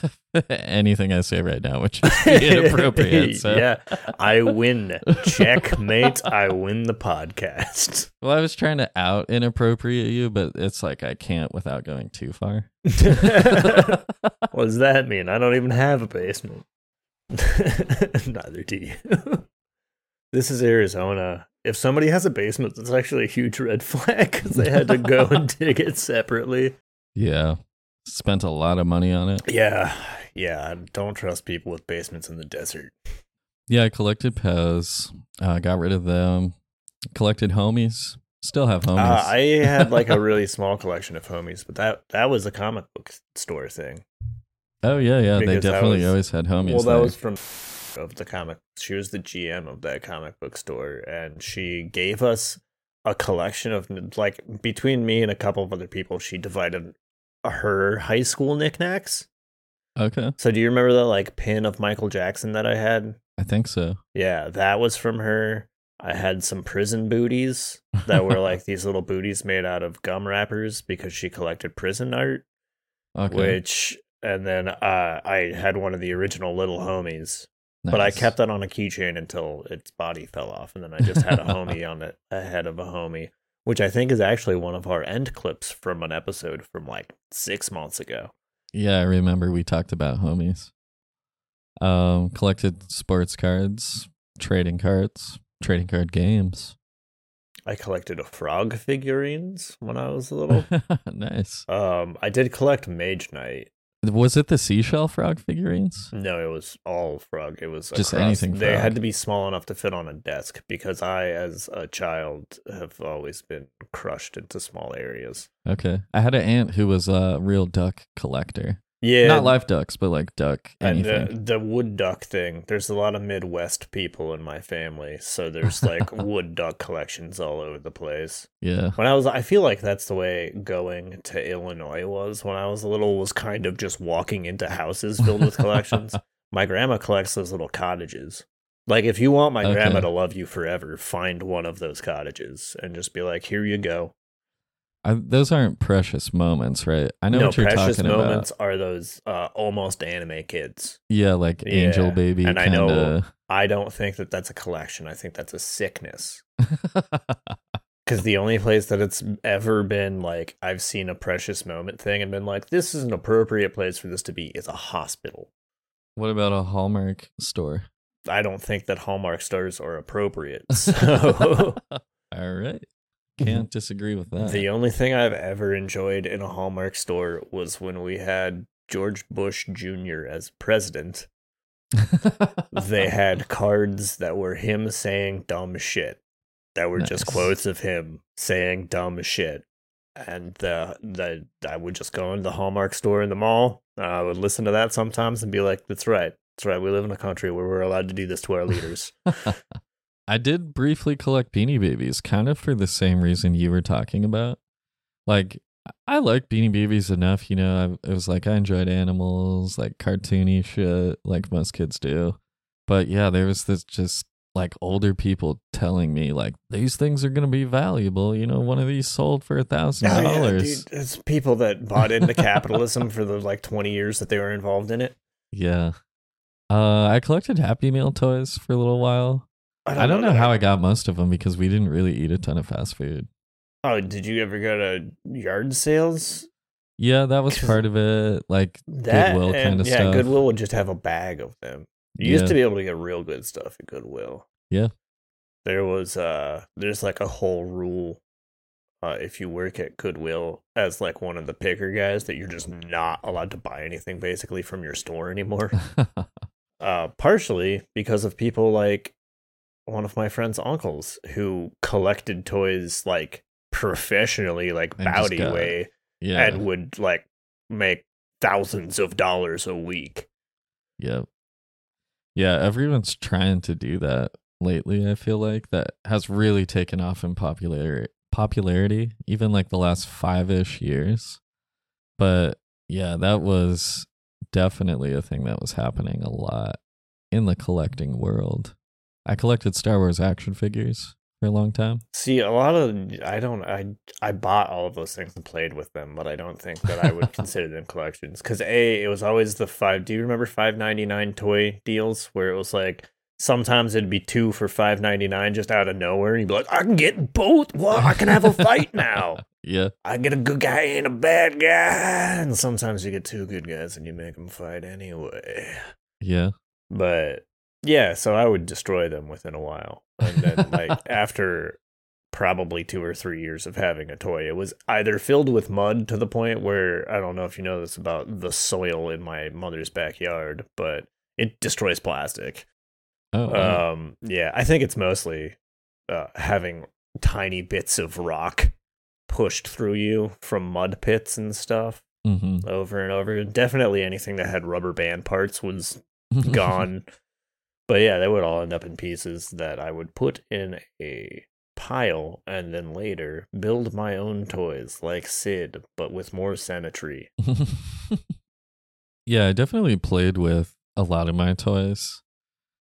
anything I say right now, which is inappropriate. So yeah, I win. Checkmate. I win the podcast. Well, I was trying to out inappropriate you, but it's like I can't without going too far. what does that mean? I don't even have a basement. Neither do you. this is Arizona. If somebody has a basement, that's actually a huge red flag because they had to go and dig it separately. Yeah. Spent a lot of money on it. Yeah, yeah. Don't trust people with basements in the desert. Yeah, I collected Pez, uh, got rid of them, collected homies, still have homies. Uh, I had like a really small collection of homies, but that that was a comic book store thing. Oh, yeah, yeah. They because that definitely was- always had homies. well, that there. was from of the comic. She was the GM of that comic book store, and she gave us a collection of like between me and a couple of other people. She divided her high school knickknacks. Okay. So, do you remember the like pin of Michael Jackson that I had? I think so. Yeah, that was from her. I had some prison booties that were like these little booties made out of gum wrappers because she collected prison art. okay. Which, and then uh, I had one of the original little homies, but I kept that on a keychain until its body fell off, and then I just had a homie on it ahead of a homie, which I think is actually one of our end clips from an episode from like six months ago. Yeah, I remember we talked about homies. Um, collected sports cards, trading cards, trading card games. I collected a frog figurines when I was little. nice. um, I did collect Mage Knight. Was it the seashell frog figurines? No, it was all frog. It was Just across- anything They had to be small enough to fit on a desk because I, as a child, have always been crushed into small areas. Okay. I had an aunt who was a real duck collector. Yeah, Not live ducks, but like duck And uh, anything. the wood duck thing, there's a lot of Midwest people in my family, so there's like wood duck collections all over the place. yeah. When I was, I feel like that's the way going to Illinois was when I was little, was kind of just walking into houses filled with collections. my grandma collects those little cottages. Like, if you want my Okay. grandma to love you forever, find one of those cottages and just be like, here you go. I, those aren't precious moments, right? I know no, what you're precious talking about. moments are those uh, almost anime kids. Yeah, like angel baby and I know- I don't think that that's a collection. I think that's a sickness. Because the only place that it's ever been like I've seen a precious moment thing and been like, this is an appropriate place for this to be is a hospital. what about a Hallmark store? I don't think that Hallmark stores are appropriate. So All right. Can't mm-hmm. disagree with that. the only thing I've ever enjoyed in a Hallmark store was when we had George Bush Jr. as president. They had cards that were him saying dumb shit. That were just quotes of him saying dumb shit. And the the I would just go into the Hallmark store in the mall. and I would listen to that sometimes and be like, "That's right, that's right. We live in a country where we're allowed to do this to our leaders." I did briefly collect Beanie Babies, kind of for the same reason you were talking about. Like, I like Beanie Babies enough, you know. I, it was like I enjoyed animals, like cartoony shit, like most kids do. But yeah, there was this just like older people telling me like these things are gonna be valuable. You know, one of these sold for a thousand dollars. it's people that bought into capitalism for the like twenty years that they were involved in it. Yeah. Uh, I collected Happy Meal toys for a little while. I don't know that how I got most of them because we didn't really eat a ton of fast food. Oh, did you ever go to yard sales? Yeah, that was part of it. Like That Goodwill and- kinda yeah, stuff. Yeah, Goodwill would just have a bag of them. You used to be able to get real good stuff at Goodwill. Yeah. There was uh there's like a whole rule uh if you work at Goodwill as like one of the picker guys that you're just not allowed to buy anything basically from your store anymore. uh partially because of people like one of my friend's uncles who collected toys like professionally like And Bowdy got- way yeah. and would like make thousands of dollars a week. Yep. Yeah, everyone's trying to do that lately, I feel like that has really taken off in popularity popularity, even like the last five ish years. But yeah, that was definitely a thing that was happening a lot in the collecting world. I collected Star Wars action figures for a long time. See, a lot of I don't I I bought all of those things and played with them, but I don't think that I would consider them collections because a it was always the five. Do you remember five ninety nine toy deals where it was like sometimes it'd be two for five ninety nine just out of nowhere, and you'd be like, I can get both. What? I can have a fight now. Yeah. I get a good guy and a bad guy, and sometimes you get two good guys and you make them fight anyway. Yeah. But yeah, so I would destroy them within a while. And then like after probably 2 or 3 years of having a toy, it was either filled with mud to the point where I don't know if you know this about the soil in my mother's backyard, but it destroys plastic. Oh, wow. Um yeah, I think it's mostly uh, having tiny bits of rock pushed through you from mud pits and stuff Mhm. over and over. Definitely anything that had rubber band parts was gone. But yeah, they would all end up in pieces that I would put in a pile and then later build my own toys like Sid, but with more symmetry. yeah, I definitely played with a lot of my toys.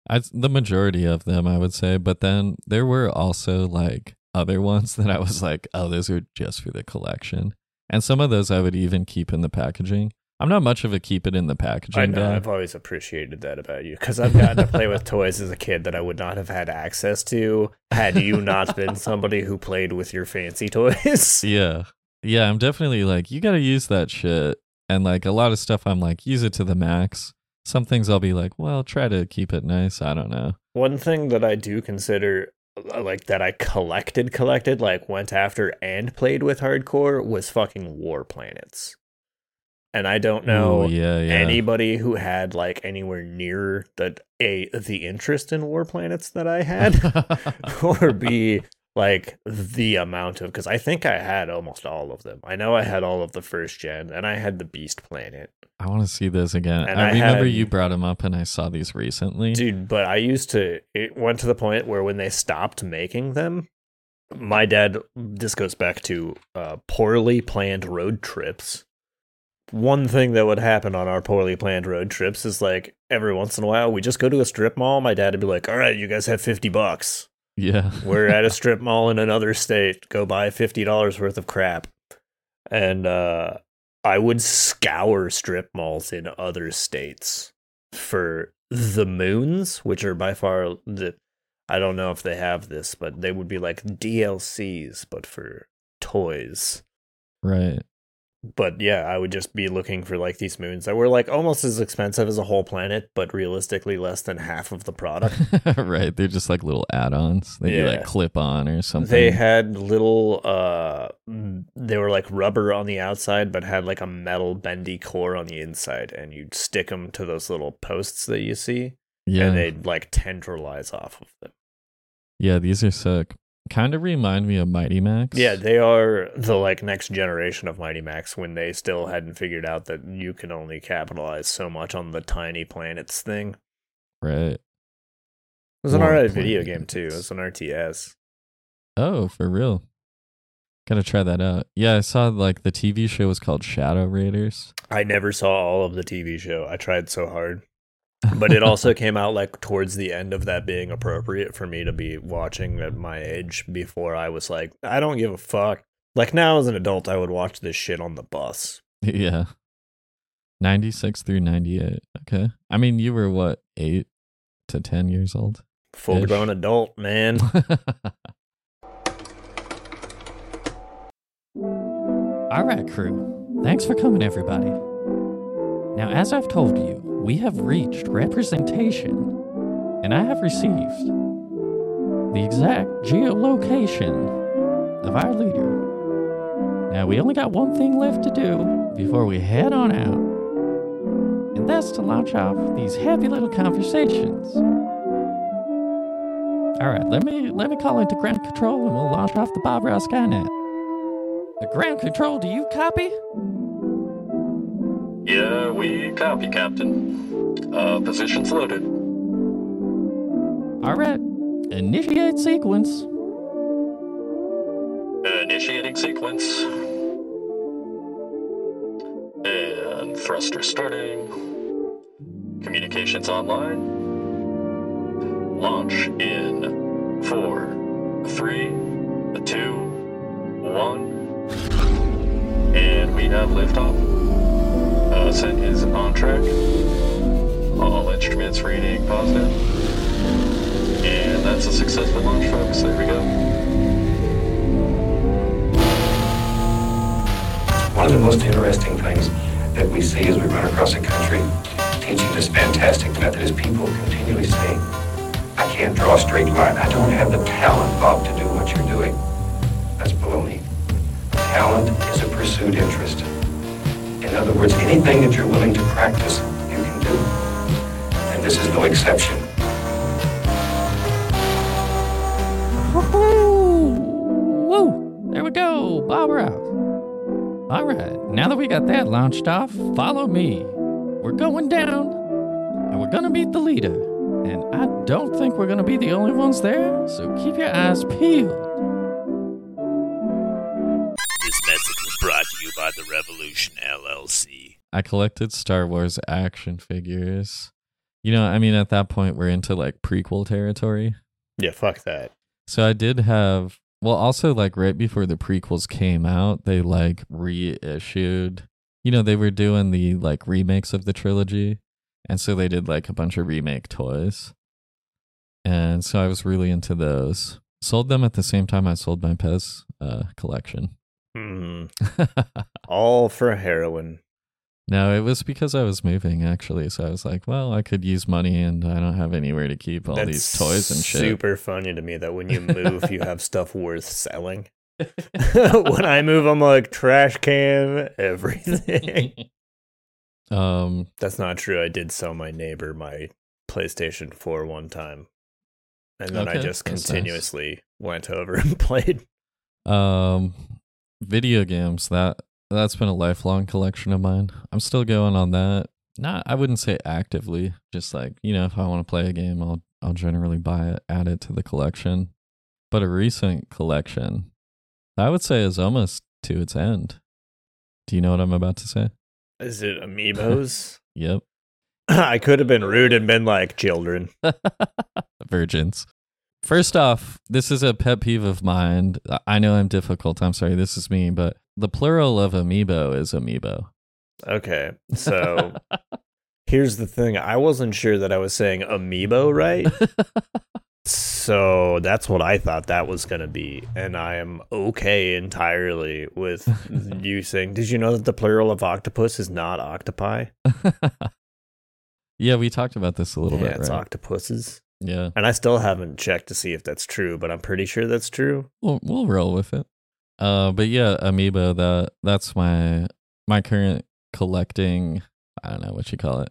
I, the majority of them, I would say. But then there were also like other ones that I was like, oh, those are just for the collection. And some of those I would even keep in the packaging. I'm not much of a keep it in the packaging I know, guy. I've always appreciated that about you because I've gotten to play with toys as a kid that I would not have had access to had you not been somebody who played with your fancy toys. Yeah. Yeah, I'm definitely like, you got to use that shit. And like a lot of stuff, I'm like, use it to the max. Some things I'll be like, well, try to keep it nice. I don't know. One thing that I do consider uh, like that I collected, collected, like went after and played with hardcore was fucking War Planets. And I don't know Ooh, yeah, yeah. anybody who had like anywhere near the a the interest in War Planets that I had, or b like the amount of because I think I had almost all of them. I know I had all of the first gen, and I had the Beast Planet, I want to see this again. And I, I remember had- you brought them up, and I saw these recently. dude. But I used to. It went to the point where when they stopped making them, my dad. This goes back to uh, poorly planned road trips. One thing that would happen on our poorly planned road trips is like every once in a while we just go to a strip mall. My dad would be like, "All right, you guys have fifty bucks." Yeah, We're at a strip mall in another state. Go buy fifty dollars worth of crap, and uh, I would scour strip malls in other states for the moons, which are by far the. I don't know if they have this, but they would be like DLCs, but for toys. right. But yeah, I would just be looking for like these moons that were like almost as expensive as a whole planet, but realistically less than half of the product. right. They're just like little add-ons. They Yeah. like clip on or something. They had little uh they were like rubber on the outside but had like a metal bendy core on the inside and you'd stick them to those little posts that you see yeah, and they'd like tendrilize off of them. yeah. These are sick. Kind of remind me of Mighty Max. Yeah, they are the like next generation of Mighty Max when they still hadn't figured out that you can only capitalize so much on the tiny planets thing. Right. It was an War alright video game too. It was an RTS. Oh, for real. Gotta try that out. Yeah, I saw like the TV show was called Shadow Raiders. I never saw all of the TV show. I tried so hard. But it also came out like towards the end of that being appropriate for me to be watching at my age before I was like, I don't give a fuck. Like now as an adult, I would watch this shit on the bus. yeah. 96 through 98. Okay. I mean, you were what, 8 to 10 years old? Full grown adult, man. All right, crew. Thanks for coming, everybody. Now, as I've told you, we have reached representation, and I have received the exact geolocation of our leader. Now, we only got one thing left to do before we head on out, and that's to launch off these happy little conversations. All right, let me let me call into ground control, and we'll launch off the Bob Ross Skynet. The ground control, do you copy? Yeah, we copy, Captain. Uh, positions loaded. All right, initiate sequence. Initiating sequence. And thruster starting. Communications online. Launch in four, three, two, one. And we have liftoff. Uh, is on track. All instruments reading positive. And that's a successful launch, folks. There we go. One of the most interesting things that we see as we run across the country teaching this fantastic method is people continually saying, I can't draw a straight line. I don't have the talent, words, anything that you're willing to practice, you can do. And this is no exception. Woo! Woo! There we go, Bob Ross. All right, now that we got that launched off, follow me. We're going down, and we're gonna meet the leader. And I don't think we're gonna be the only ones there, so keep your eyes peeled. Revolution LLC. I collected Star Wars action figures. You know, I mean, at that point, we're into like prequel territory. Yeah, fuck that. So I did have, well, also like right before the prequels came out, they like reissued, you know, they were doing the like remakes of the trilogy. And so they did like a bunch of remake toys. And so I was really into those. Sold them at the same time I sold my Pez uh, collection. Hmm. All for heroin. No, it was because I was moving actually. So I was like, well, I could use money and I don't have anywhere to keep all That's these toys and shit. Super funny to me that when you move, you have stuff worth selling. when I move, I'm like trash can, everything. um, That's not true. I did sell my neighbor my PlayStation 4 one time. And then I just that's nice. continuously went over and played. um, video games that that's been a lifelong collection of mine. I'm still going on that. Not, I wouldn't say actively. Just like you know, if I want to play a game, I'll I'll generally buy it, add it to the collection. But a recent collection, I would say, is almost to its end. Do you know what I'm about to say? Is it amiibos? Yep. I could have been rude and been like children. virgins. First off, this is a pet peeve of mine. I know I'm difficult. I'm sorry. This is me, but the plural of amiibo is amiibo. Okay. So here's the thing I wasn't sure that I was saying amiibo right. So that's what I thought that was going to be. And I am okay entirely with you saying, Did you know that the plural of octopus is not octopi? yeah, we talked about this a little yeah, bit, it's right? octopuses. yeah, And I still haven't checked to see if that's true, but I'm pretty sure that's true. we'll we'll roll with it. Uh, but yeah, amiibo. That that's my my current collecting. I don't know what you call it.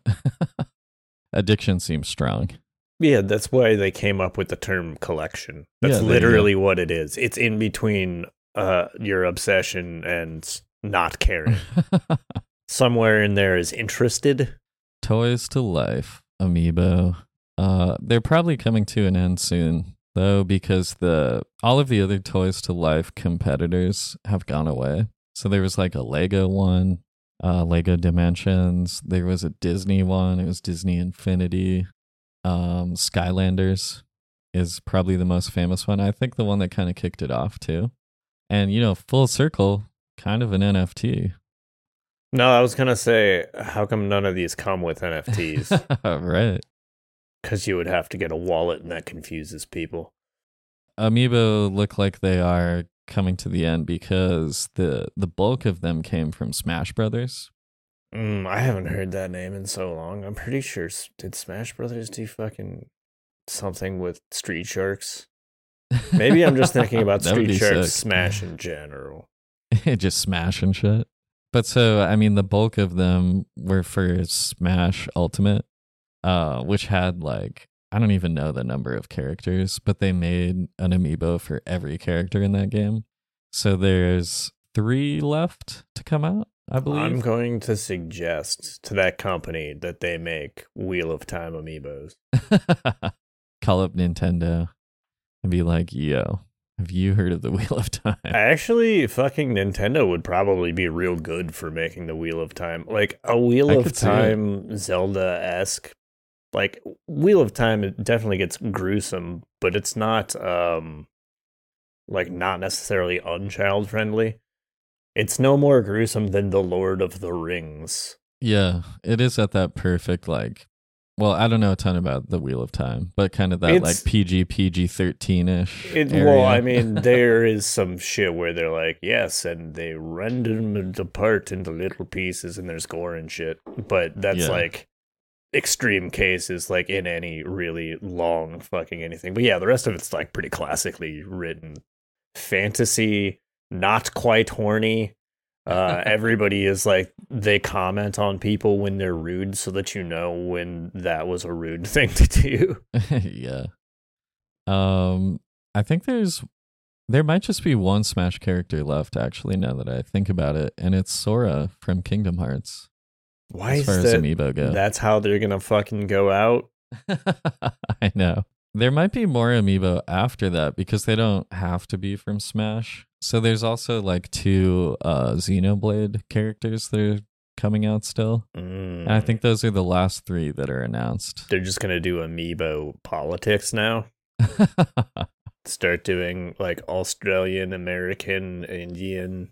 Addiction seems strong. Yeah, that's why they came up with the term collection. That's Yeah, there you go. literally what it is. It's in between uh, your obsession and not caring. Somewhere in there is interested. Toys to Life, Amiibo. Uh, they're probably coming to an end soon, though, because the all of the other Toys to Life competitors have gone away. So there was like a Lego one, uh, Lego Dimensions. There was a Disney one. It was Disney Infinity. Um, Skylanders is probably the most famous one. I think the one that kind of kicked it off too. And you know, full circle, kind of an NFT. No, I was gonna say, how come none of these come with NFTs? right. Because you would have to get a wallet, and that confuses people. Amiibo look like they are coming to the end because the the bulk of them came from Smash Brothers. Mm, I haven't heard that name in so long. I'm pretty sure. Did Smash Brothers do fucking something with Street Sharks? Maybe I'm just thinking about Street Sharks sick. Smash in general. just smash and shit. But so I mean the bulk of them were for Smash Ultimate, uh, which had like I don't even know the number of characters, but they made an amiibo for every character in that game. So there's three left to come out, I believe. I'm going to suggest to that company that they make Wheel of Time amiibos. Call up Nintendo and be like, "Yo, have you heard of the Wheel of Time?" Actually, fucking Nintendo would probably be real good for making the Wheel of Time. Like a Wheel I of could see it. Time Zelda esque. Like Wheel of Time it definitely gets gruesome, but it's not um like not necessarily unchild friendly. It's no more gruesome than The Lord of the Rings. Yeah, it is at that perfect like. Well, I don't know a ton about the Wheel of Time, but kind of that It's- like PG PG thirteen ish. Well, I mean, there is some shit where they're like, yes, and they rend them apart into little pieces, and there's gore and shit. But that's Yeah. like extreme cases, like in any really long fucking anything. But yeah, the rest of it's like pretty classically written fantasy, not quite horny. Uh, everybody is like they comment on people when they're rude, so that you know when that was a rude thing to do. yeah. Um, I think there's there might just be one Smash character left. Actually, now that I think about it, and it's Sora from Kingdom Hearts. Why as is far that? as amiibo go, That's how they're gonna fucking go out. I know. There might be more amiibo after that because they don't have to be from Smash. So there's also like two uh Xenoblade characters that are coming out still. And I Mm. think those are the last three that are announced. they're just gonna do amiibo politics now. Start doing like Australian, American, Indian,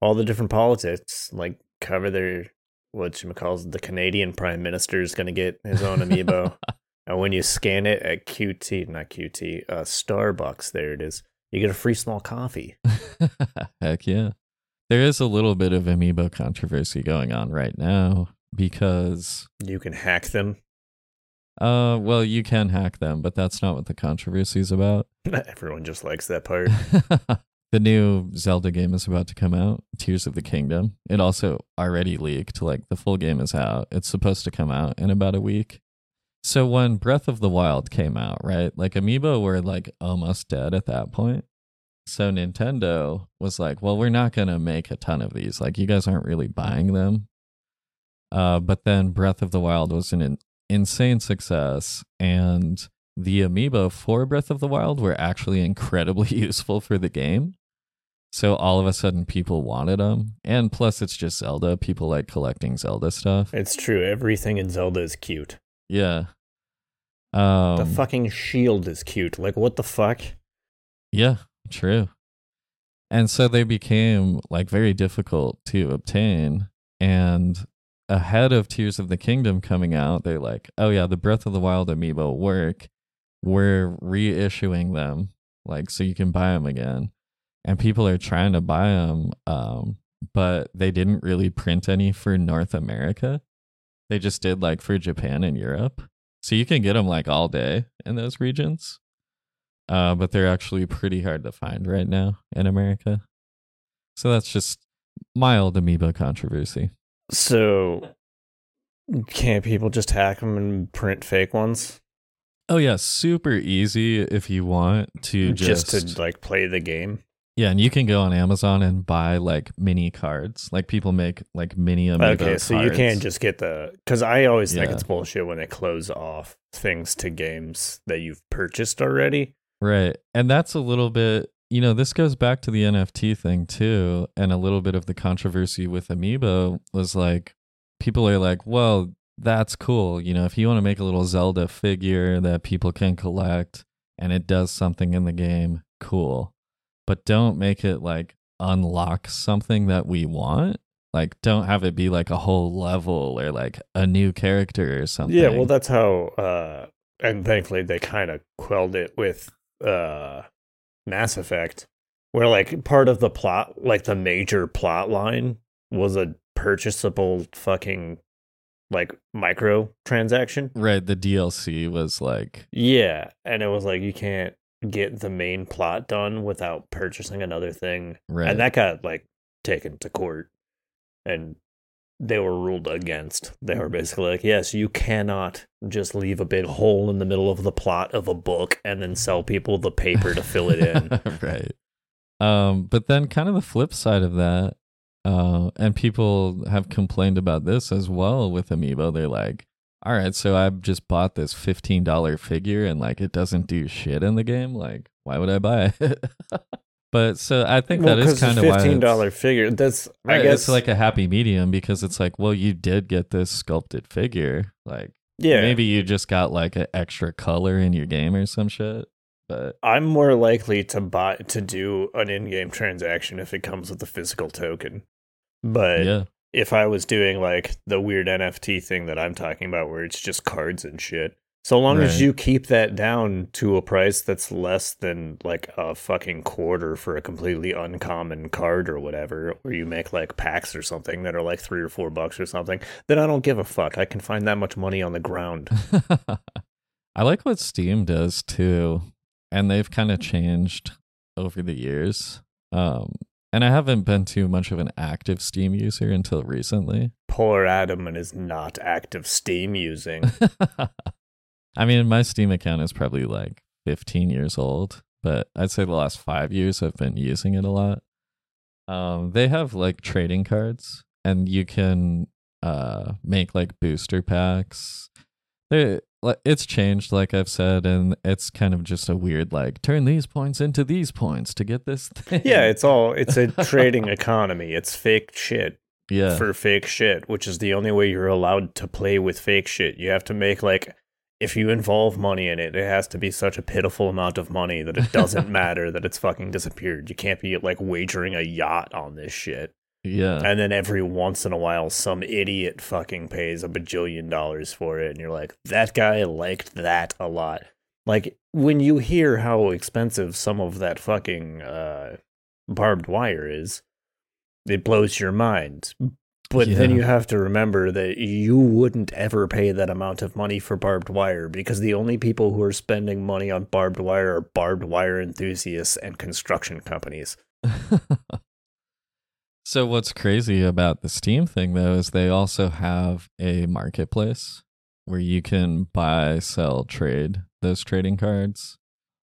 all the different politics. Like cover their what you calls the Canadian Prime Minister is gonna get his own amiibo. and when you scan it at QT, not QT, uh, Starbucks, there it is. You get a free small coffee. Heck yeah. there is a little bit of amiibo controversy going on right now because You can hack them. uh well you can hack them, but that's not what the controversy is about. Everyone just likes that part. The new Zelda game is about to come out, Tears of the Kingdom. It also already leaked, like the full game is out. It's supposed to come out in about a week. So when Breath of the Wild came out, right? Like Amiibo were like almost dead at that point. So Nintendo was like, "Well, we're not going to make a ton of these. Like you guys aren't really buying them." Uh but then Breath of the Wild was an in- insane success and the amiibo for Breath of the Wild were actually incredibly useful for the game. So all of a sudden people wanted them. And plus it's just Zelda. People like collecting Zelda stuff. it's true. Everything in Zelda is cute. Yeah. Um the fucking shield is cute. Like, what the fuck? Yeah, true. And so they became like very difficult to obtain. And ahead of Tears of the Kingdom coming out, they're like, oh yeah, the Breath of the Wild amiibo work. We're reissuing them, like so you can buy them again. And people are trying to buy them, um, but they didn't really print any for North America. They just did like for Japan and Europe. So you can get them like all day in those regions uh, but they're actually pretty hard to find right now in America. So that's just mild amiibo controversy. So, can't people just hack them and print fake ones Oh yeah, super easy if you want to just, just, to like play the game? yeah, and you can go on Amazon and buy like mini cards. Like people make like mini amiibo. Okay, so you can't just get the because I always think Yeah. it's bullshit when they close off things to games that you've purchased already. Right. And that's a little bit, you know, this goes back to the NFT thing too. And a little bit of the controversy with Amiibo was like, people are like, well, that's cool. You know, if you want to make a little Zelda figure that people can collect and it does something in the game, cool. But don't make it like unlock something that we want. Like, don't have it be like a whole level or like a new character or something. Yeah, well, that's how. uh And thankfully, they kind of quelled it with uh Mass Effect, where like part of the plot, like the major plot line, was a purchasable fucking like micro transaction. right. The DLC was like, Yeah, and it was like you can't get the main plot done without purchasing another thing, right. and that got like taken to court, and they were ruled against. They were basically like, yes, you cannot just leave a big hole in the middle of the plot of a book and then sell people the paper to fill it in. right. Um, but then kind of the flip side of that, uh, and people have complained about this as well with Amiibo. They're like, all right, so I've just bought this fifteen dollar figure and like it doesn't do shit in the game. Like, why would I buy it? but so I think well, that is kind of why $15 figure. That's Right, I guess it's like a happy medium because it's like, well, you did get this sculpted figure. Like, yeah. maybe you just got like an extra color in your game or some shit. But I'm more likely to buy to do an in-game transaction if it comes with a physical token. But yeah, if I was doing like the weird NFT thing that I'm talking about where it's just cards and shit, so long as you keep that down to a price that's less than like a fucking quarter for a completely uncommon card or whatever, or you make like packs or something that are like 3 or 4 bucks or something, then I don't give a fuck. I can find that much money on the ground. I like what Steam does too, and they've kind of changed over the years. Um, and I haven't been too much of an active Steam user until recently. Poor Adam and his not active Steam using. I mean, my Steam account is probably like 15 years old, but I'd say the last five years I've been using it a lot. Um, they have like trading cards, and you can uh make like booster packs. They like it's changed, like I've said, and it's kind of just a weird like turn these points into these points to get this thing. yeah, it's all it's a trading economy. It's fake shit. yeah, for fake shit, which is the only way you're allowed to play with fake shit. You have to make like if you involve money in it, it has to be such a pitiful amount of money that it doesn't matter that it's fucking disappeared. You can't be like wagering a yacht on this shit. Yeah. And then every once in a while some idiot fucking pays a bajillion dollars for it and you're like, that guy liked that a lot. Like when you hear how expensive some of that fucking uh barbed wire is, it blows your mind. But then you have to remember that you wouldn't ever pay that amount of money for barbed wire because the only people who are spending money on barbed wire are barbed wire enthusiasts and construction companies. so what's crazy about the Steam thing though is they also have a marketplace where you can buy, sell, trade those trading cards.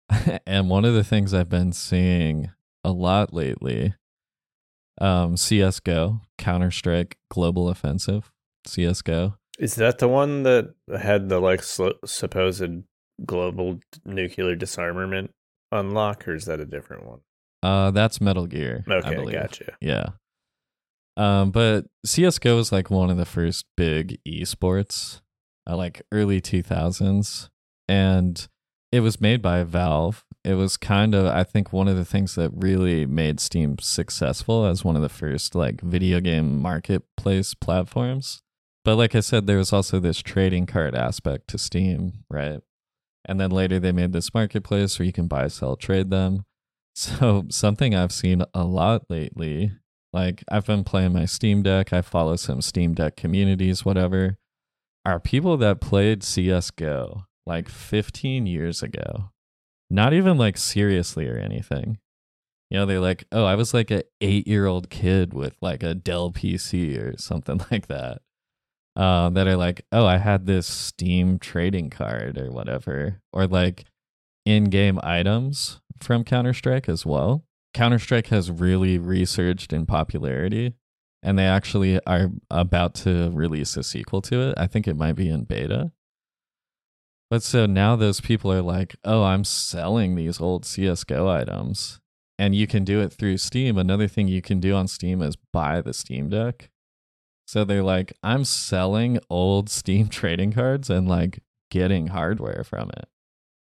and one of the things I've been seeing a lot lately um CS:GO, Counter-Strike Global Offensive, CS:GO. Is that the one that had the like sl- supposed global nuclear disarmament unlock, or is that a different one? Uh that's Metal Gear. Okay, gotcha. Yeah. Um, but CS:GO is like one of the first big esports, uh, like early 2000s, and it was made by Valve. It was kind of, I think, one of the things that really made Steam successful as one of the first like video game marketplace platforms. But like I said, there was also this trading card aspect to Steam, right? And then later they made this marketplace where you can buy, sell, trade them. So something I've seen a lot lately, like I've been playing my Steam Deck, I follow some Steam Deck communities, whatever, are people that played CS:GO like 15 years ago. Not even like seriously or anything. You know, they're like, "Oh, I was like a 8-year-old kid with like a Dell PC or something like that." Uh, that are like, "Oh, I had this Steam trading card or whatever." Or like in-game items from Counter-Strike as well. Counter-Strike has really resurged in popularity and they actually are about to release a sequel to it. I think it might be in beta. But so now those people are like, "Oh, I'm selling these old CS:GO items." And you can do it through Steam. Another thing you can do on Steam is buy the Steam Deck. So they're like, "I'm selling old Steam trading cards and like getting hardware from it."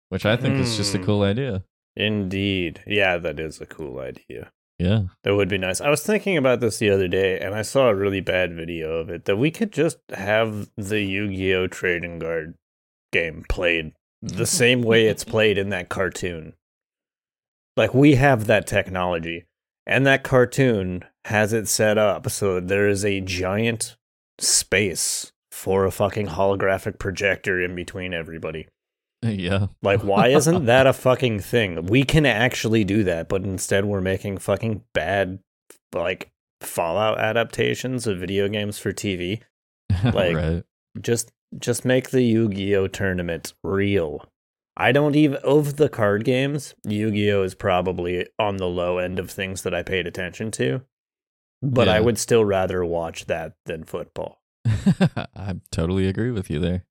Which I think is just a Hmm. cool idea. Indeed. Yeah, that is a cool idea. Yeah. That would be nice. I was thinking about this the other day and I saw a really bad video of it that we could just have the Yu Gi Oh! trading card game played the same way it's played in that cartoon. Like, we have that technology, and that cartoon has it set up so there is a giant space for a fucking holographic projector in between everybody. Yeah. Like, why isn't that a fucking thing? We can actually do that, but instead we're making fucking bad, like, Fallout adaptations of video games for TV. Like- right. Just, just make the Yu-Gi-Oh tournament real. I don't even of the card games. Yu-Gi-Oh is probably on the low end of things that I paid attention to, but I would still rather watch that than football. I totally agree with you there.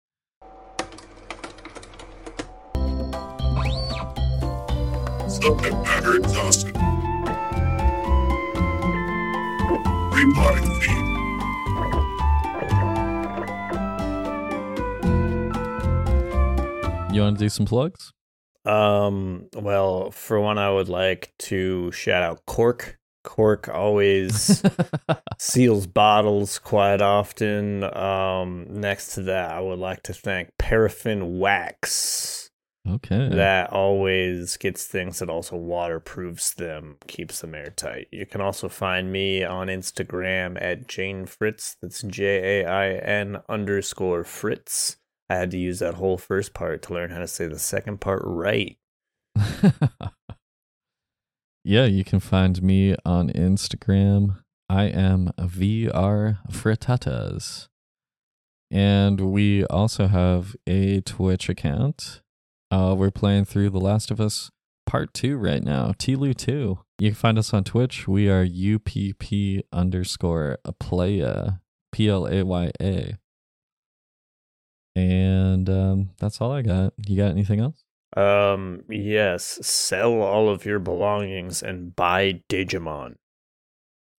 Subject matter exhausted. Replotting theme. You want to do some plugs? Um, well, for one, I would like to shout out Cork. Cork always seals bottles quite often. Um, next to that, I would like to thank Paraffin Wax. Okay. That always gets things that also waterproofs them, keeps them airtight. You can also find me on Instagram at Jain Fritz. That's J A I N underscore Fritz. I had to use that whole first part to learn how to say the second part right. yeah, you can find me on Instagram. I am VR Frittatas. And we also have a Twitch account. Uh, we're playing through The Last of Us Part 2 right now, Tilu 2. You can find us on Twitch. We are UPP underscore playa, P L A Y A. And um, that's all I got. You got anything else? Um, yes, sell all of your belongings and buy Digimon.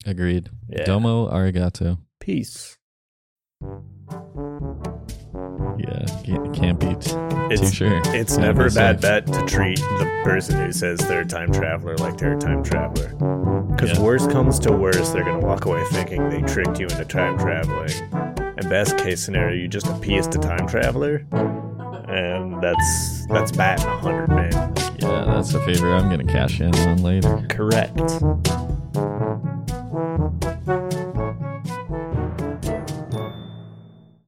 Agreed. Yeah. Domo arigato. Peace. Yeah, can't, can't beat. Too It's sure. it's never a bad safe. bet to treat the person who says they're a time traveler like they're a time traveler. Because Yeah. worst comes to worst, they're gonna walk away thinking they tricked you into time traveling. And best case scenario, you just appease the time traveler, and that's that's batting a hundred, man. Yeah, that's a favor I'm gonna cash in on later. Correct.